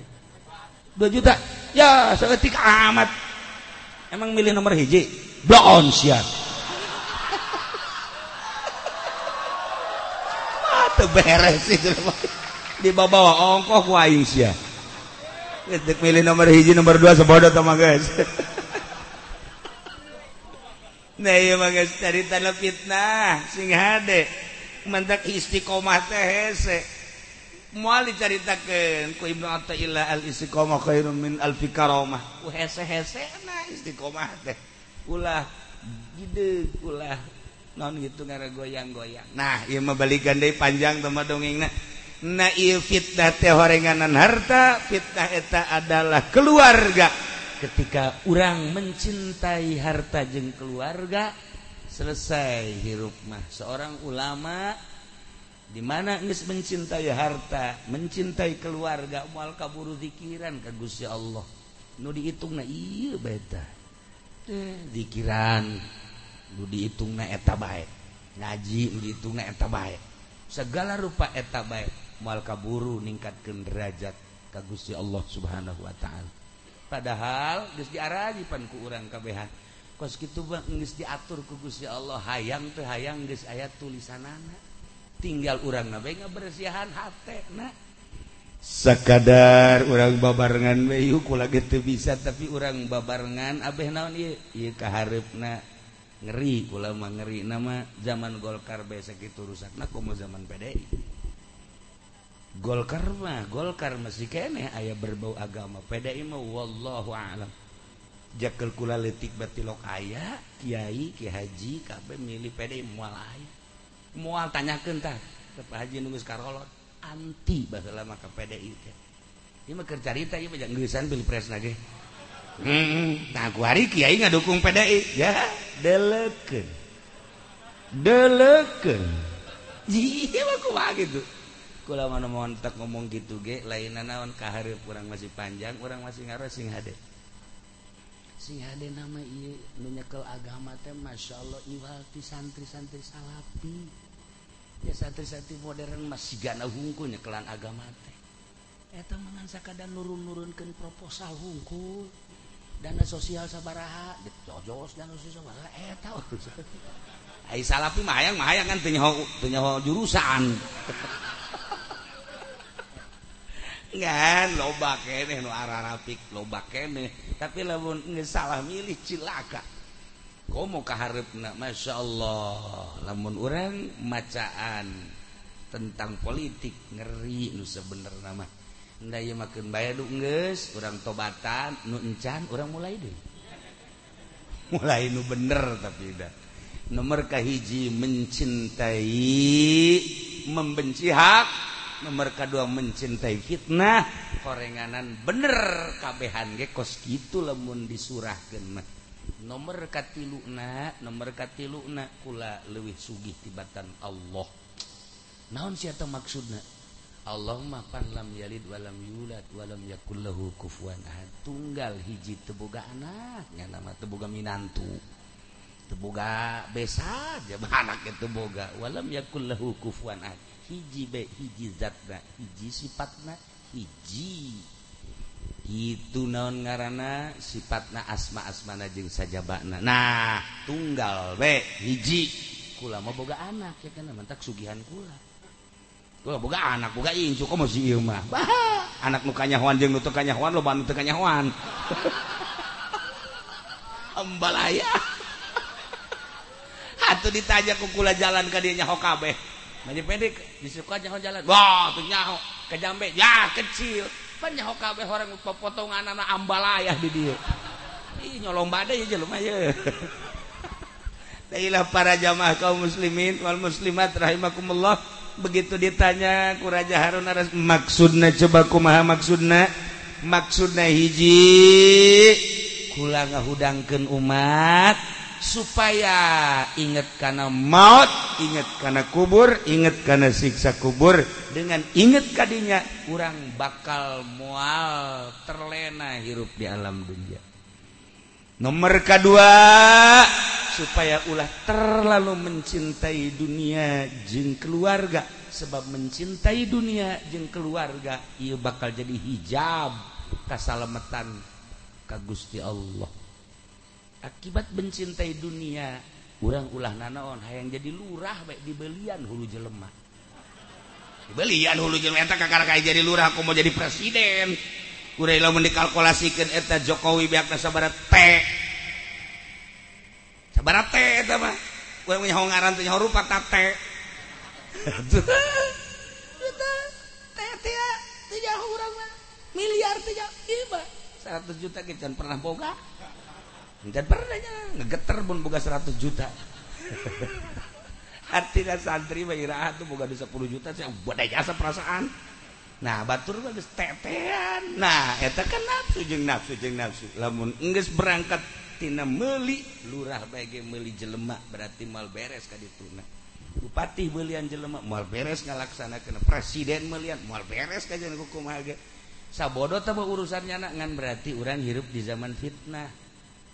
2 juta. Ya seetik amat. Emang milih nomor hiji? Blon siap. Ah, Mata beres itu di bawah ongkoh ku aing sia Ketik milih nomor hiji nomor dua sebodoh sama guys Nah iya mah guys cerita fitnah sing hade. Mentak istiqomah teh hese. mual diceritakeun ku Ibnu Athaillah al istiqomah khairun min al fikaromah ku hese-hesena istiqomah teh. Ulah gede ulah non gitu ngara goyang-goyang nah ieu mah balikan deui panjang tema dongengna na ieu fitnah teh horenganan harta fitnah eta adalah keluarga. Ketika orang mencintai harta jeng keluarga selesai hirup mah. Seorang ulama di mana Is mencintai harta mencintai keluarga mual kaburu dzikiran ka Gusti Allah. Nu dihitung na iya beta pikiran nu dihitung na eta baik ngaji nu dihitung na eta baik segala rupa eta baik mual kaburu ningkatkeun derajat ka Gusti Allah subhanahu wa ta'ala. Padahal geus diaraji pan ku urang kabehan. Kos kitu bang geus diatur ku Gusti Allah hayang teh hayang geus aya tulisanana. tinggal urang na bersihan sakadar urang babarengan weyuku lagi bisa tapi urang babarengan Abeh naon na ngeri kula mah ngeri nama zaman Golkar besok itu rusak na mau zaman PDI Golkar mah Golkar masih kene ayah berbau agama PDI mah wallahu alam. Jakel kula letik batilok ayah kiai ki haji kabeh milih PDI mual ayah mual tanyakeun tah Haji nunggus karolot. Anti. Bahasa lama ke PDI ini ieu mah keur carita ieu mah geusaan pilpres lagi ge. Hmm, nah ku hari kiai ngadukung PDI ya. Deleken deleken ieu mah kumaha gitu. Kula mana mohon tak ngomong gitu ge lain naon kahareup kurang masih panjang orang masih ngaruh sing hade. Sing hade nama ieu nu agama teh masyaallah iwal ti santri-santri salapi. ya santri-santri modern masih gana hungkunya kelan agama teh. Eta mangansa kadang nurun-nurunkan proposal hungkul. Dana sosial sabaraha ditojos dana sosial sabaraha eta. Ai salapi mah hayang mah hayang kan teu nyaho jurusan. Ngan loba keneh nu ararapik loba keneh. Tapi lamun salah milih cilaka. komo kaharepna Masya Allah. Lamun orang macaan tentang politik ngeri nu sebener nama ndaya makin bayar dungges orang tobatan nu encan orang mulai deh. Mulai nu bener tapi dah. Nomor kahiji mencintai membenci hak. Nomor kedua mencintai fitnah. Korenganan bener kabehan ge kos gitu lamun disurahkeun mah. nomor katiluna nomor katiluna kula luwih sugih tibatan Allah. Naon siapa maksudnya Allah mapan lam yalid walam yulad walam yakullahu kufuan ahad. Tunggal hiji teboga anak nya nama teboga minantu. Teboga besa aja anak itu boga. Walam yakullahu kufuan ahad. Hiji be hiji zatna hiji sifatna hiji gitu naon ngaranana sifatna asma-asmana jeung saja bakna nah tunggal we. Hiji. Kula mau boga anak ya kan? Mantak sugihan kula. Kula boga anak boga incu kok masih ieu mah? Anak nu kanyahoan jeung nu teu kanyahoan loba nu teu kanyahoan embalaya hatu ditanya ku kula jalan ka dieu nyaho kabeh. Manje pendek disuka nyaho jalan. Wah tuh nyaho kejambe ya kecil. nyahokabe orang potongan anak ambalayah di dia. Ih nyolong badai aja lumayan Dailah para jamaah kaum muslimin wal muslimat rahimakumullah. Begitu ditanya ku Raja Harun aras maksudna coba kumaha maksudna? Maksudna hiji? Kula ngahudangkeun umat. supaya ingat karena maut ingat karena kubur ingat karena siksa kubur dengan ingat kadinya kurang bakal mual terlena hirup di alam dunia. Nomor kedua supaya ulah terlalu mencintai dunia jeng keluarga. Sebab mencintai dunia jeng keluarga ia bakal jadi hijab keselamatan ke Gusti Allah. akibat mencintai dunia kurang ulah nanaon hayang jadi lurah baik dibelian hulu jelemah dibelian hulu jelema eta kakara jadi lurah aku mau jadi presiden. Kurai lamun dikalkulasikan eta Jokowi biakna sabara teh sabarat teh eta mah. Kurang ngaran hongaran nyaho rupa tate miliar tiga, iba 100 juta kita pernah boga. Enggak pernahnya ngegeter pun boga 100 juta. Artinya santri bayi rahat tuh boga 10 juta sih badai jasa perasaan. Nah batur mah geus tetean. Nah eta kan nafsu jeung nafsu jeung nafsu. Lamun enggeus berangkat tina meuli lurah bae ge meuli jelema berarti mal beres ka dituna. Bupati belian jelema mal beres ngalaksanakeun. Presiden melian mal beres ka jeung hukum ge. Sabodo teh urusannya nak ngan berarti orang hirup di zaman fitnah.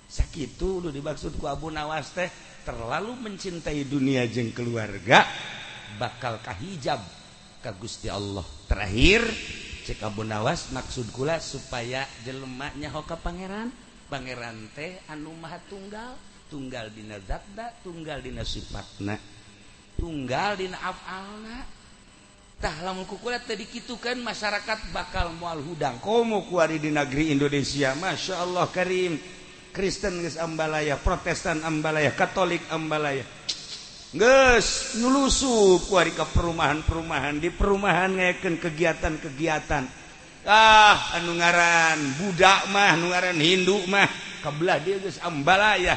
sakit udah dimaksudku Abu Nawas teh terlalu mencintai dunia jeng keluarga bakal kahijab ka Gusti Allah. Terakhir cek Abu Nawas maksud kula supaya jelemaknya hoka pangeran. Pangeran teh anu maha tunggal tunggal dina zatna tunggal dina sifatna tunggal dina afalna. Tah lamun kukulat tadi kitu kan masyarakat bakal mual hudang. Komo kuari di negeri Indonesia Masya Allah Karim. Kristen Ambalaya Protestan Ambalaya Katolik Ambalaya. Guys nulusup ke perumahan-perumahan. Di perumahan ngeken kegiatan-kegiatan. Ah anu ngaran budak mah anu ngaran Hindu mah kebelah dia guys Ambalaya.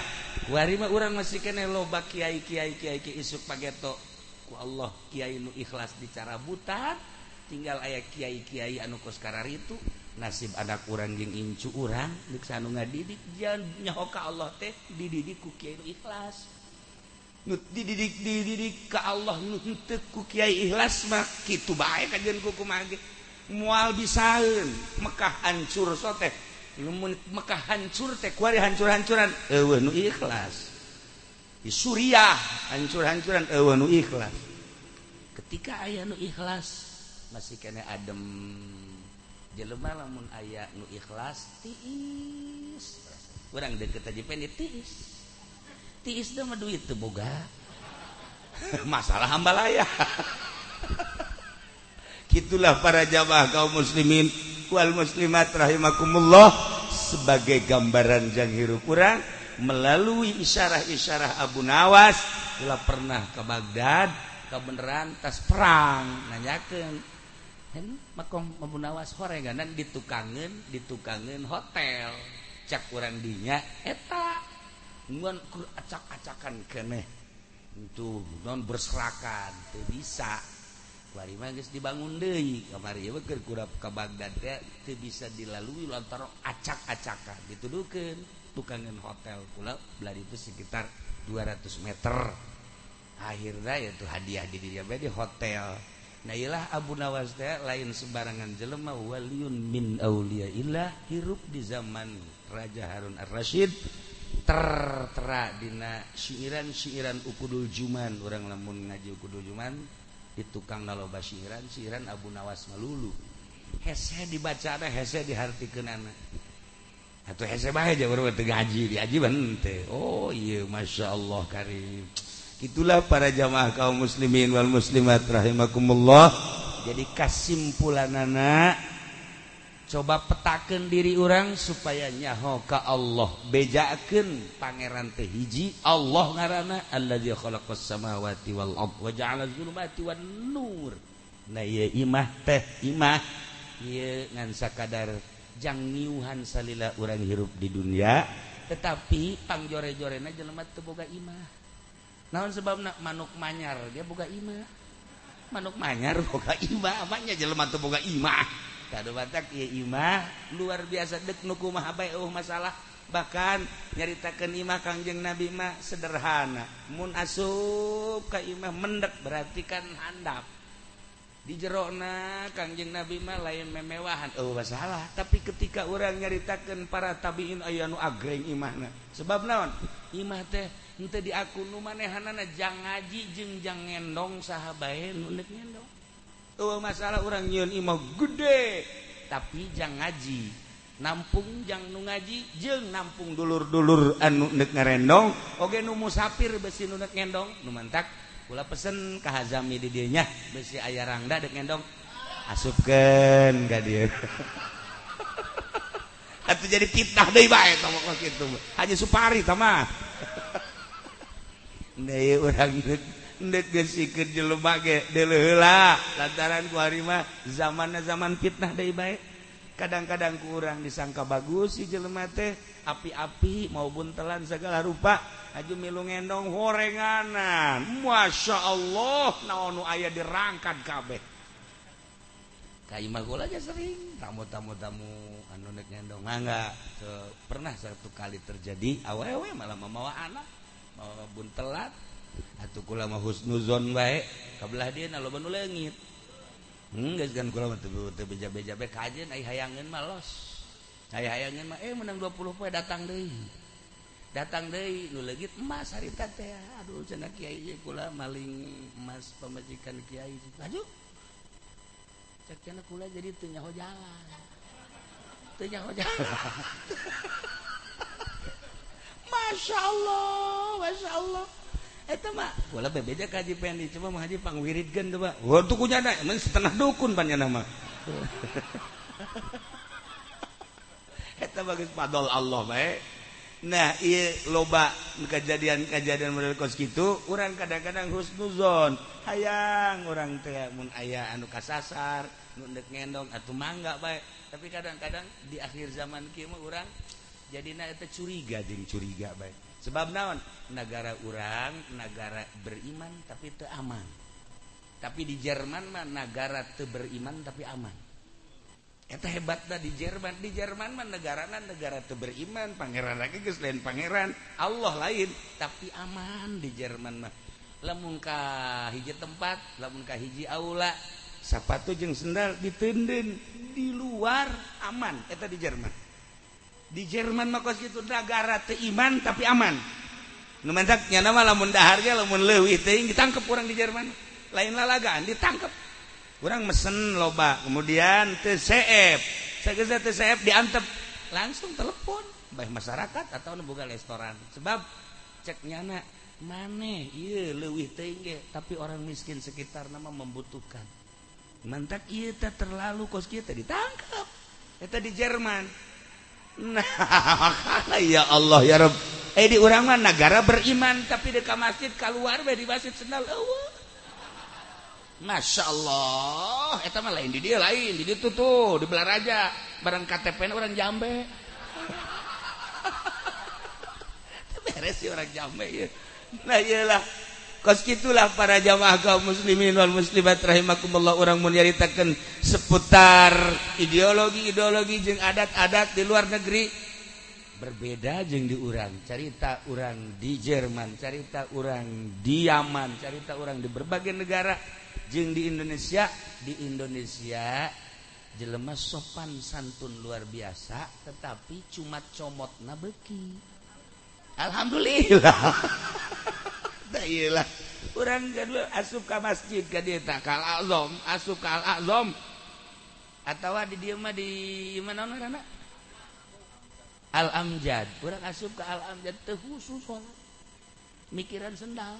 Wari mah urang masih kene loba kiai kiai kiai kiai isuk pageto. Ku Allah kiai nu ikhlas dicara buta tinggal ayah kiai kiai anu kos karar itu nasib ada kurang jeng incu orang geus anu ngadidik nyahoka Allah teh dididik ku kiai ikhlas. Nu dididik dididik ka Allah nu ku Kyai ikhlas mah kitu bae kajian kuku mage mual bisaeun Mekah hancur soteh Mekah hancur teh kuari hancur-hancuran eueuh nu ikhlas. Di Suriah hancur-hancuran eueuh nu ikhlas. Ketika aya nu ikhlas masih kena adem. jelema lamun aya nu ikhlas tiis. Kurang deket aja pendek tiis. Tiis mah duit tuh boga. Masalah hambalaya gitulah para jamaah kaum muslimin wal muslimat rahimakumullah sebagai gambaran jang hirup kurang melalui isyarah-isyarah Abu Nawas telah pernah ke Baghdad kebenaran tas perang nanyakan memunawas horeganan ditukangen ditukangen hotel. Cakuran dinya eta. Acak-acakan keeh untuk non berserakan tuh bisa. Bari magis dibangun Dewi kamar kurap ke Baghdad itu bisa dilalui lontor acak-acakan. Dituduhkan tukangan hotel pula belah itu sekitar 200 meter. Akhirnya yaitu hadiah di dia di hotel. Nailah Abu Nawas teh lain sembarangan jelema waliun min auliyaillah hirup di zaman Raja Harun Ar-Rasyid tertera dina syairan-syairan Ukudul Juman. Orang lamun ngaji Ukudul Juman di tukang naloba syairan syairan Abu Nawas melulu hese dibaca ada hese dihartikeun anak atau hese bae aja urang teu gaji diaji bente oh iya masyaallah karim. itulah para jamaah kaum muslimin wal muslimat rahimakumullah. Jadi kesimpulan anak coba petakan diri orang supaya nyaho ke Allah. Bejakan pangeran teh hiji Allah ngarana alladzi khalaqas samawati wal ard wa ja'ala zulumati wan nur. Nah ieu imah teh imah. Ieu ngan sakadar jang niuhan salila urang hirup di dunia tetapi pangjore-jorena jelema teu boga imah. naon sebab nak manuk manyar? Dia boga imah manuk manyar boga imah amanya jelema teu boga imah kado batak ieu imah luar biasa dek nuku kumaha bae euh masalah. Bahkan nyaritakan imah Kangjeng Nabi mah sederhana. Mun asup ka imah mendek berarti kan handap. Di jerona Kangjeng Nabi mah lain memewahan. Oh masalah. Tapi ketika orang nyaritakan para tabiin ayanu agreng imahna sebab naon? Imah teh ente di aku nu manehanana jang ngaji jeung jang ngendong sahabae nu neuk ngendong. Eueuh masalah orang nyieun imah gede tapi jang ngaji. Nampung jang nu ngaji jeung nampung dulur-dulur anu neuk ngarendong. Oge nu musafir besi nu neuk ngendong nu mantak kula pesen ka Hazami di dieu nya besi aya rangda deuk ngendong. Asupkeun ka dieu. Atuh jadi fitnah deui bae tama kitu Haji Supari tama lantaran kuarimah zaman zaman fitnah dari baik kadang-kadang kurang disangka bagus si jelema teh api-api maupun telan segala rupa. Aju milu ngendong horenganan. Masya Allah naonu ayah dirangkat kabeh. Kaimah gula aja sering. Tamu-tamu tamu anu nek ngendong. Nah, enggak pernah satu kali terjadi awewe malah membawa anak. bun telat kula mah husnuzon baik kabelah dia na loba nu leungit. Hmm geus kan kula mah teu beja-beja bae kajen ai hayangeun mah los. Ai hayangeun mah eh menang 20 poe datang deui. Datang deui nu leungit emas harita teh. Aduh cenah kiai kula maling emas pamajikan kiai laju cek cenah kula jadi teu nyaho jalan. Teu nyaho jalan. Masya Allah Masya Allah. Eh, Wala bebeda kaji pendi coba mah haji pang wirid gen tuh pak wah tuh kunya emang setengah dukun banyak nama. Eh, Kita bagus. Padol Allah baik eh. nah iya loba kejadian-kejadian model kos gitu orang kadang-kadang husnuzon. Hayang orang teh mun aya anu kasasar nundek ngendong atau mangga baik tapi kadang-kadang di akhir zaman kieu orang jadi curiga jadi curiga baik sebab naon? Negara urang negara beriman tapi itu aman. Tapi di Jerman mah negara te beriman tapi aman. Eta hebat di Jerman. Di Jerman mah negaranan negara te beriman. Pangeran lagi guys lain pangeran. Allah lain tapi aman di Jerman mah. Lemungkah hiji tempat lemungkah hiji aula sepatu jeng sendal ditenden di luar aman. Eta di Jerman. di Jerman maka gitu negara teu iman tapi aman. Nu mentak nya nama lamun dahar ge lamun leuwih teuing ditangkep urang di Jerman. Lain lalagaan ditangkep. Urang mesen loba kemudian teu CF sageza teu CF diantep. Langsung telepon baik masyarakat atau nu boga restoran. Sebab cek nyana mana iya leuwih teuing tapi orang miskin sekitar nama membutuhkan. Mentak ieu terlalu kos kita ditangkap eta di Jerman. nah ya Allah ya Rob eh di orang mah negara beriman tapi dekat masjid keluar di masjid sendal Allah Masya Allah itu mah lain di dia lain di itu tuh di belaraja barang KTP orang jambe. Beres sih orang jambe ya. Nah iyalah kos gitulah para jamaah kaum muslimin wal muslimat rahimakumullah. Orang menyaritakan seputar ideologi-ideologi jeung adat-adat di luar negeri. Berbeda jeung di urang. Cerita orang di Jerman cerita orang di Yaman cerita orang di berbagai negara. Jeung di Indonesia di Indonesia jelema sopan santun luar biasa tetapi cuma comot nabeki Alhamdulillah lah kurang kedua asup ke masjid ke dia tak kal azom asup ke al azom atau di dia mah di mana mana al amjad kurang asup ke al amjad teh khusus sholat mikiran sendal.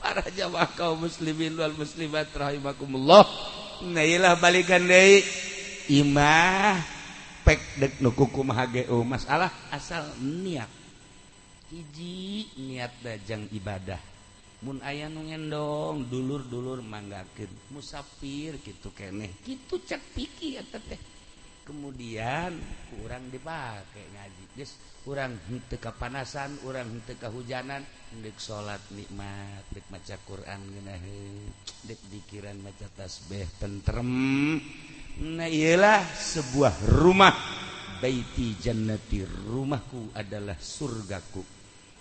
Para jamaah kaum muslimin wal muslimat rahimakumullah. Nah balikan deui imah pek dek nu kuku masalah asal niat iji niat dajang ibadah. Mun aya nungendong dulur-dulur manggaken musafir gitu keneh. Gitu cek piki ya teh. Kemudian kurang dipakai ngaji. Guys kurang hente kepanasan kurang hente kehujanan dek salat nikmat dek maca Quran geuneuh dek dikiran maca tasbih tentrem. Nah iyalah sebuah rumah. Baiti jannati rumahku adalah surgaku.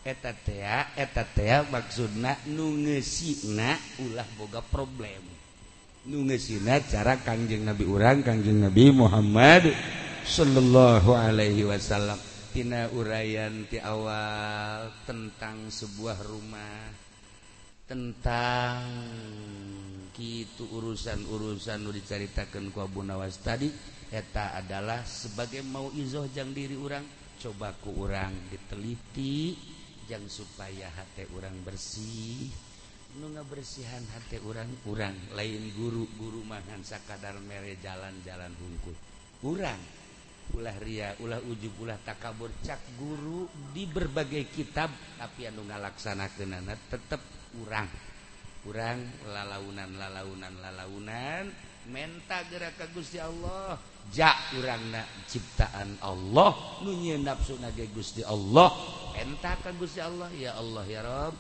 etatea maksudna nugesina ulah boga problem. Nugesina cara kanjeng Nabi urang kanjeng Nabi Muhammad Shallallahu Alaihi Wasallam. Tina uraian ti awal tentang sebuah rumah tentang gitu urusan-urusan nu diceritakan ku Abu Nawas tadi eta adalah sebagai mau izoh jang diri orang coba ku orang diteliti. yang supaya hati orang bersih nunga bersihan hati orang-kurang lain guru-guru makan sakadar mere jalan-jalan hungkul. Kurang. Ulah Ria ulah ujub ulah takabur. Cak guru di berbagai kitab tapi anu ngalaksanakenana tetap kurang. Kurang lalaunan lalaunan lalaunan menta gerak kagus ya Allah. Ja urangna ciptaan Allah. Nunyi nafsu nage Gusti Allah. Enta kagus ya Allah. Ya Allah ya Rob.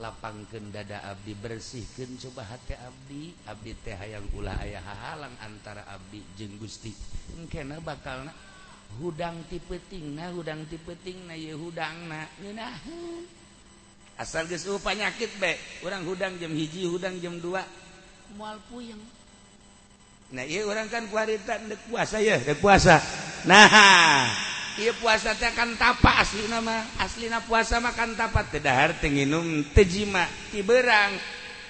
Lapangkan dada Abdi bersihkan coba hati Abdi. Abdi teh yang ulah ayah hahalang antara Abdi jeng Gusti. Engkena bakal na hudang tipeting na hudang tipeting na ye hudang na ngeunaheun asal geus uh, penyakit be urang hudang jam hiji hudang jam dua. Mual puyeng. Nah, iya orang kan kuarita dek puasa ya, dek puasa. Nah, iya puasa teh kan tapa asli nama, asli na puasa mah kan tapa tedahar tenginum tejima tiberang.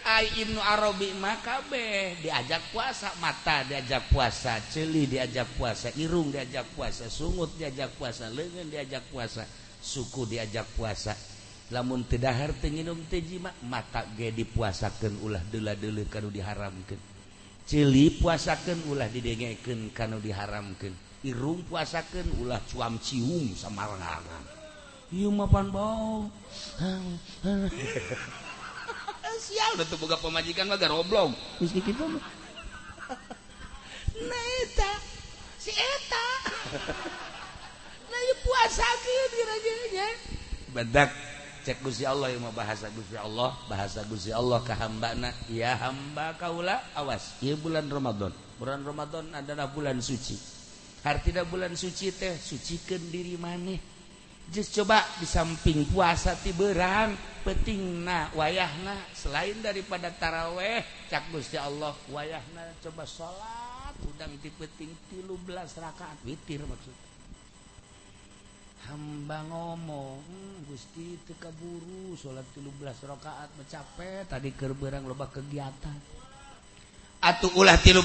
Ai Ibnu Arabi mah kabeh diajak puasa, mata diajak puasa, celi diajak puasa, irung diajak puasa, sungut diajak puasa, lengan diajak puasa, suku diajak puasa. Lamun tedahar tenginum tejima mata ge dipuasakan ulah deula-deuleuh kanu diharamkeun. celi puasakan ulah didengeken kan diharamkan Irung puasakan ulah cuam cium sama rangan mah pan bau eh, sial da boga pemajikan mah garoblog geus kitu mah. Nah eta. Si eta. Nah ieu puasakeun kira-kira badak cek Guzi Allah yang mau bahasa Guzi Allah bahasa Guzi Allah ke hamba ya hamba kaula awas ya bulan Ramadan. Bulan Ramadan adalah bulan suci. Artinya bulan suci teh sucikan diri maneh. Just coba di samping puasa tiberang peting nah wayahna. Selain daripada taraweh cak Guzi Allah wayahna coba sholat udang di peting tilu belas rakaat witir maksudnya. hamba ngomong hmm, Gusti hmm, tekaburu salat 17 rakaat mencapai tadi kerberang loba kegiatan. Atuh ulah 13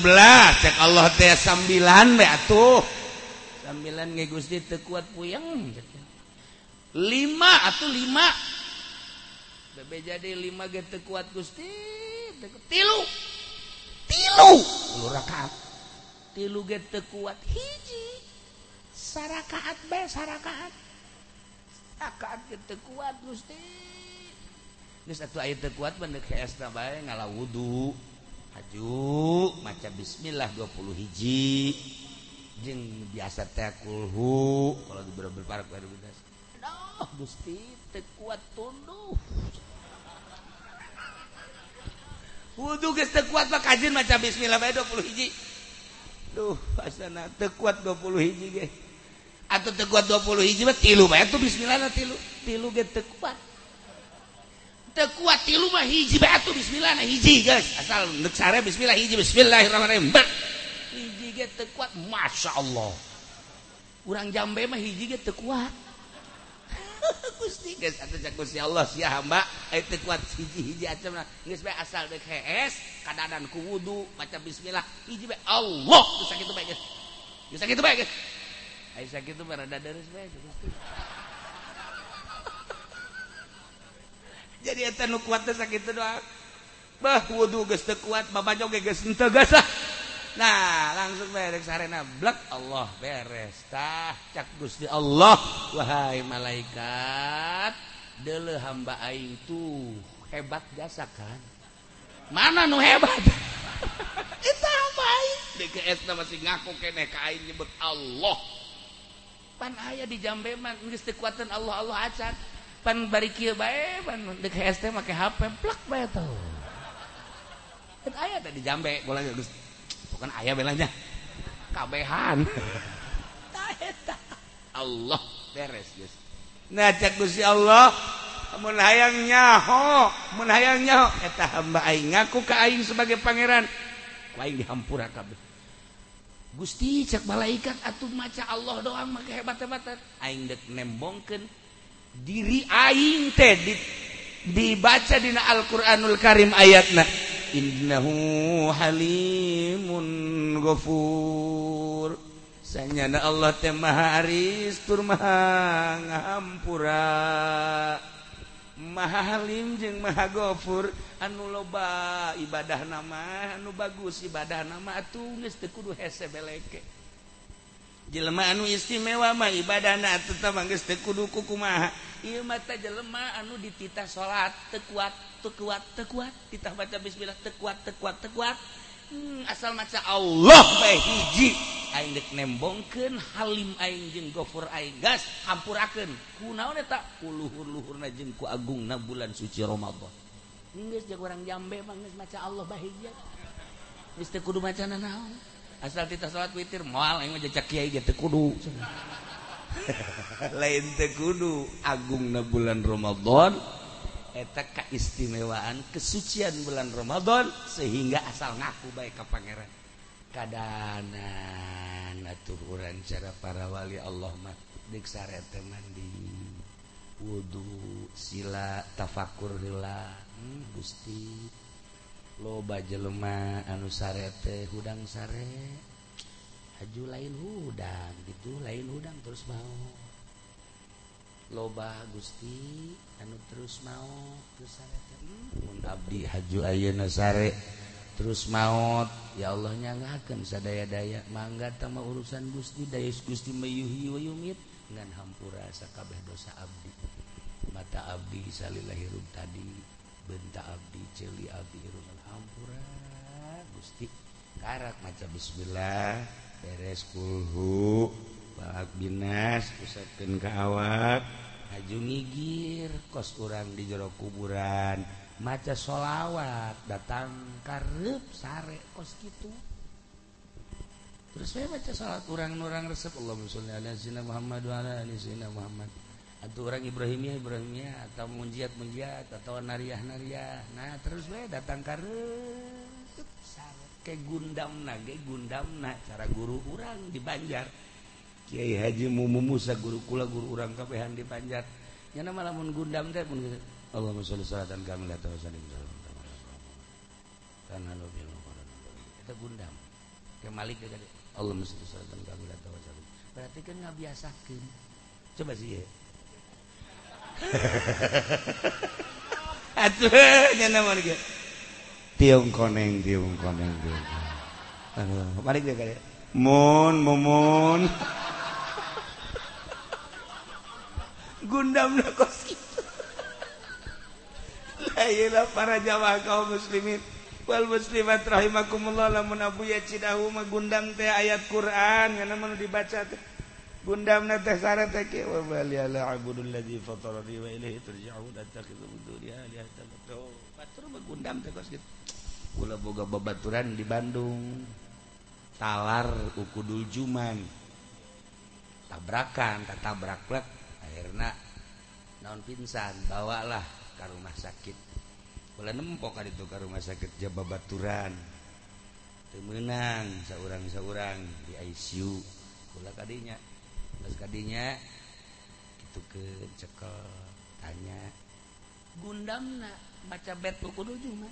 cek Allah teh sambilan be atuh. Sambilan ge Gusti teu kuat puyeng 5 atuh 5 bebe jadi 5 ge teu kuat Gusti tilu. Tilu. Tilu rakaat. Tilu ge teu kuat hiji. sarakaat be sarakaat sarakaat gitu kuat Gusti. Geus atuh aya teu kuat mah deuk heesna bae ngalah wudu. Haju maca bismillah 20 hiji. Jeung biasa teh kulhu kalau di parak baru bedas aduh Gusti teu kuat tunduh wudu geus teu kuat mah kajin maca bismillah bae 20 hiji. Duh asana teu kuat 20 hiji ge. atau tekuat 20 hiji mah tilu mah. Itu bismillah na tilu. Tilu ge teu kuat teu kuat tilu mah hiji bae atuh bismillah na hiji guys. Asal neuk sare bismillah hiji bismillahirrahmanirrahim. Ber hiji ge teu kuat masyaallah urang jambe mah hiji ge teu kuat Gusti. Geus atuh cak Gusti Allah sia hamba. Eh, Ai kuat hiji-hiji acem geus bae asal deuk hees kadadan ku wudu maca bismillah. Hiji bae Allah. Geus sakitu bae geus geus sakitu bae geus ai sakitu mah rada deres bae Gusti jadi eta nu kuat teh sakitu doang. Bah wudu geus teu kuat geus henteu geus Nah langsung beres sarena blak. Allah beres tah. Cak Gusti Allah. Wahai malaikat dele hamba aing tuh hebat jasa kan? Mana nu hebat? Itu hamba aing. DKS masih ngaku kene ka aing nyebut Allah pan aya di jambe mah geus teu Allah Allah acan. Pan bari kieu bae pan DKS teh make HP plak bae tuh aya tadi jambe bola Gusti bukan ayah belanya. Kabehan. Allah beres guys nah cek Gusti Allah mun hayang nyaho mun hayang nyaho. Hamba aing ngaku ka aing sebagai pangeran. Aing dihampura kabeh Gusti cek malaikat atuh maca Allah doang make hebat-hebatan aing dek nembongkeun diri aing teh di, dibaca dina Al-Qur'anul Karim ayatna innahu halimun ghafur. Sanyana Allah teh maha aris tur maha ngahampura. Mahalim jeung Mahagofur. Anu loba ibadah nama anu bagus ibadah nama tulis tekudu hese beleke. Jelema anu istimewa mah ibadah na tetap angges tekudu kukumaha. Iya mata jelema anu dititah sholat tekuat tekuat tekuat titah baca bismillah tekuat tekuat tekuat hmm, asal maca Allah hiji. Aing nembongkeun Halim Aing jeung gofur aing gas hampurakeun. Kunaon eta? Ku luhur-luhurna jeung ku agungna bulan suci Ramadan. Geus jeung urang jambe mah geus maca Allah bahagia teu kudu maca naon? Asal kita salat witir moal aing mah kiai ge teu kudu. Lain teu kudu agungna bulan Ramadan eta keistimewaan kesucian bulan Ramadan sehingga asal ngaku baik ke Pangeran. Kadanan atur urang cara para wali Allah mah diksarete mandi. Wudu sila tafakur heula. Hmm, gusti loba jelema anu sarete hudang sare. Haju lain hudang gitu lain hudang terus mau. loba Gusti anu terus mau. Mautpun Abdi Haju Ayeunasare terus maut. Ya Allah ngaken sadaya-daya mangga tama urusan Gusti Dayus Gusti Mayuhi Wayumit ngan hampura sakabeh dosa Abdi. Mata Abdi salillahirub tadi benta Abdi celi Abdi urusan hampura Gusti. Karak maca Bismillah beres kulhu balak Binas pusatkan ke awak aju ngigir kos kurang di jero kuburan. Maca sholawat datang karep sare kos gitu terus saya baca salat kurang-orang resep Allah Muhammad Muhammad. Muhammad atau orang Ibrahimnya Ibrahimnya atau munjiat munjiat atau nariah nariah. Nah terus saya datang karep sare. Ke gundam na ke gundam na cara guru kurang di Banjar. Kiai Haji Mumu Musa guru kula guru urang kapehan di Panjat. Nyana malamun gundam teh pun Allahumma sholli salatan kamilah wa sallim salam. Kana lo bil Eta gundam. Ke Malik ge gede. Allahumma sholli salatan kamilah wa sallim. Berarti kan ngabiasakeun. Coba sih ya. Atuh nyana mun ge. Tiung koneng, tiung koneng, tiung koneng. Aduh, Malik ge gede. Mun, mumun. Gundam Ayolah para Jawa kaum muslimin. Wal muslimat rahimakumullah lamun abu ya cidahu mah gundam teh ayat Quran yang namun dibaca teh. Gundam na teh syarat teh ke wa baliyala abudul ladzi fatarani wa ilaihi turja'un attakhidhu min duni alihatan batur mah gundam teh kos gitu kula boga babaturan di Bandung. Talar ukudul juman. Tabrakan tatabrak plek akhirnya naon pingsan bawalah ke rumah sakit boleh nempok itu ke rumah sakit Jaba Baturan temenang seorang-seorang di ICU kula kadinya terus kadinya itu ke cekel tanya gundam nak baca bet buku dulu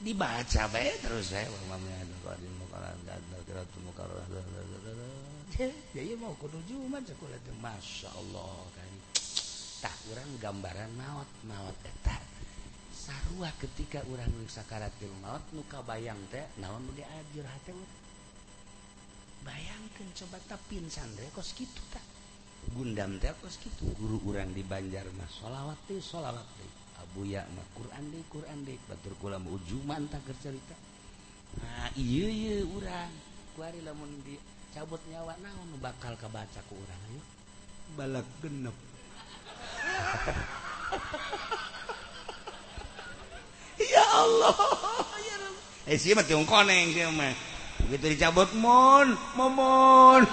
dibaca bae terus saya wa mamnya mau Masya Allah kan tak kurang gambaran maut maut eta sarua ketika orang sakakarat di maut muka bayang teh naon bayangkan coba tapi sandre kos gitu tak gundam teh kos gitu guru kurang di Banjar mah sholawat teh sholawat teh Abu ya mah Quran deh Quran deh batur kula ujuman tak cerita nah iya iya urang kuari lamun di cabut nyawa naon bakal kebaca ke orang ayo. Balak genep. Ya Allah. Ya Rabbi eh sih mah tiung koneng sih mah? Begitu dicabut mon momon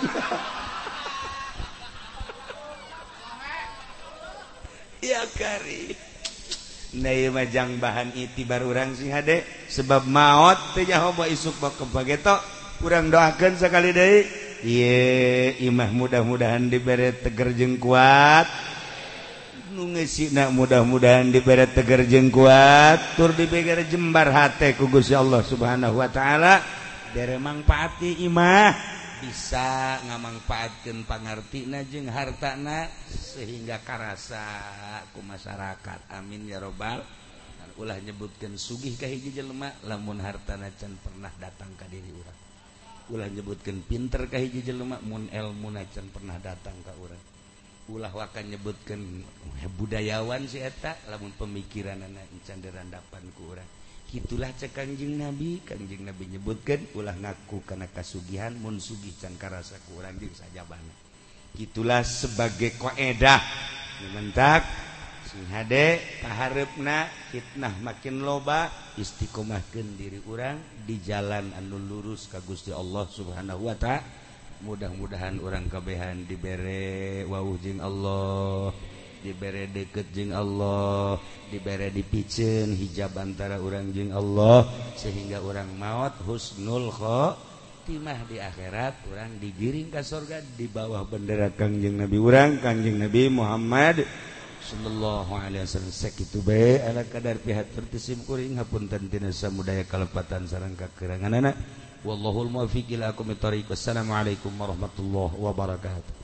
ya kari. Nah iya majang bahan iti baru orang sih hade. Sebab maut teh jahoba isuk bak kebagetok kurang doakan sekali De ye Imah mudah-mudahan diberre teger jeng kuat. Mudah-mudahan diberre teger jeng kuat. Tur dibegar jembar hati kugus ya Allah subhanahu Wa ta'ala. Dari mangfaati Imah. Bisa ngamangfaatkan pangarti najeng hartana sehingga karasa ku masyarakat. Amin ya robbal ulah nyebutkan sugih kahiji jelma lamun hartana can pernah datang ke diri orang ulah nyebutkan pinter ka hiji jelema mun ilmu can pernah datang ka urang. Ulah wakan nyebutkan eh, budayawan si eta. Lamun pemikiran anak can dirandapan ku urang. Itulah cek kanjing nabi. Kanjing nabi nyebutkan ulah ngaku karena kasugihan mun sugih can karasa ku urang jeung sajabana. Itulah sebagai koedah. Mentak HD taharepna fitnah makin loba istiqomahkan diri urang di jalan anu lurus ka Gusti Allah subhanahu Wa ta'ala. Mudah-mudahan orang kebehan diberre wowjing Allah diberre deketjing Allah diberre dipicen hijab antara orangjing Allah sehingga orang maut Husnulkho timah di akhirat. Orang digiring ke surga di bawah bendera Kangjeng Nabi urang Kangjeng Nabi Muhammad Shallallahu Alaihi kadar pihak tersimkuring hapuntentinasa mudaya kalepatan sarangka kerangan anak wallahul muwafiq ila aqwamit thoriq. Wassalamualaikum warahmatullahi wabarakatuh.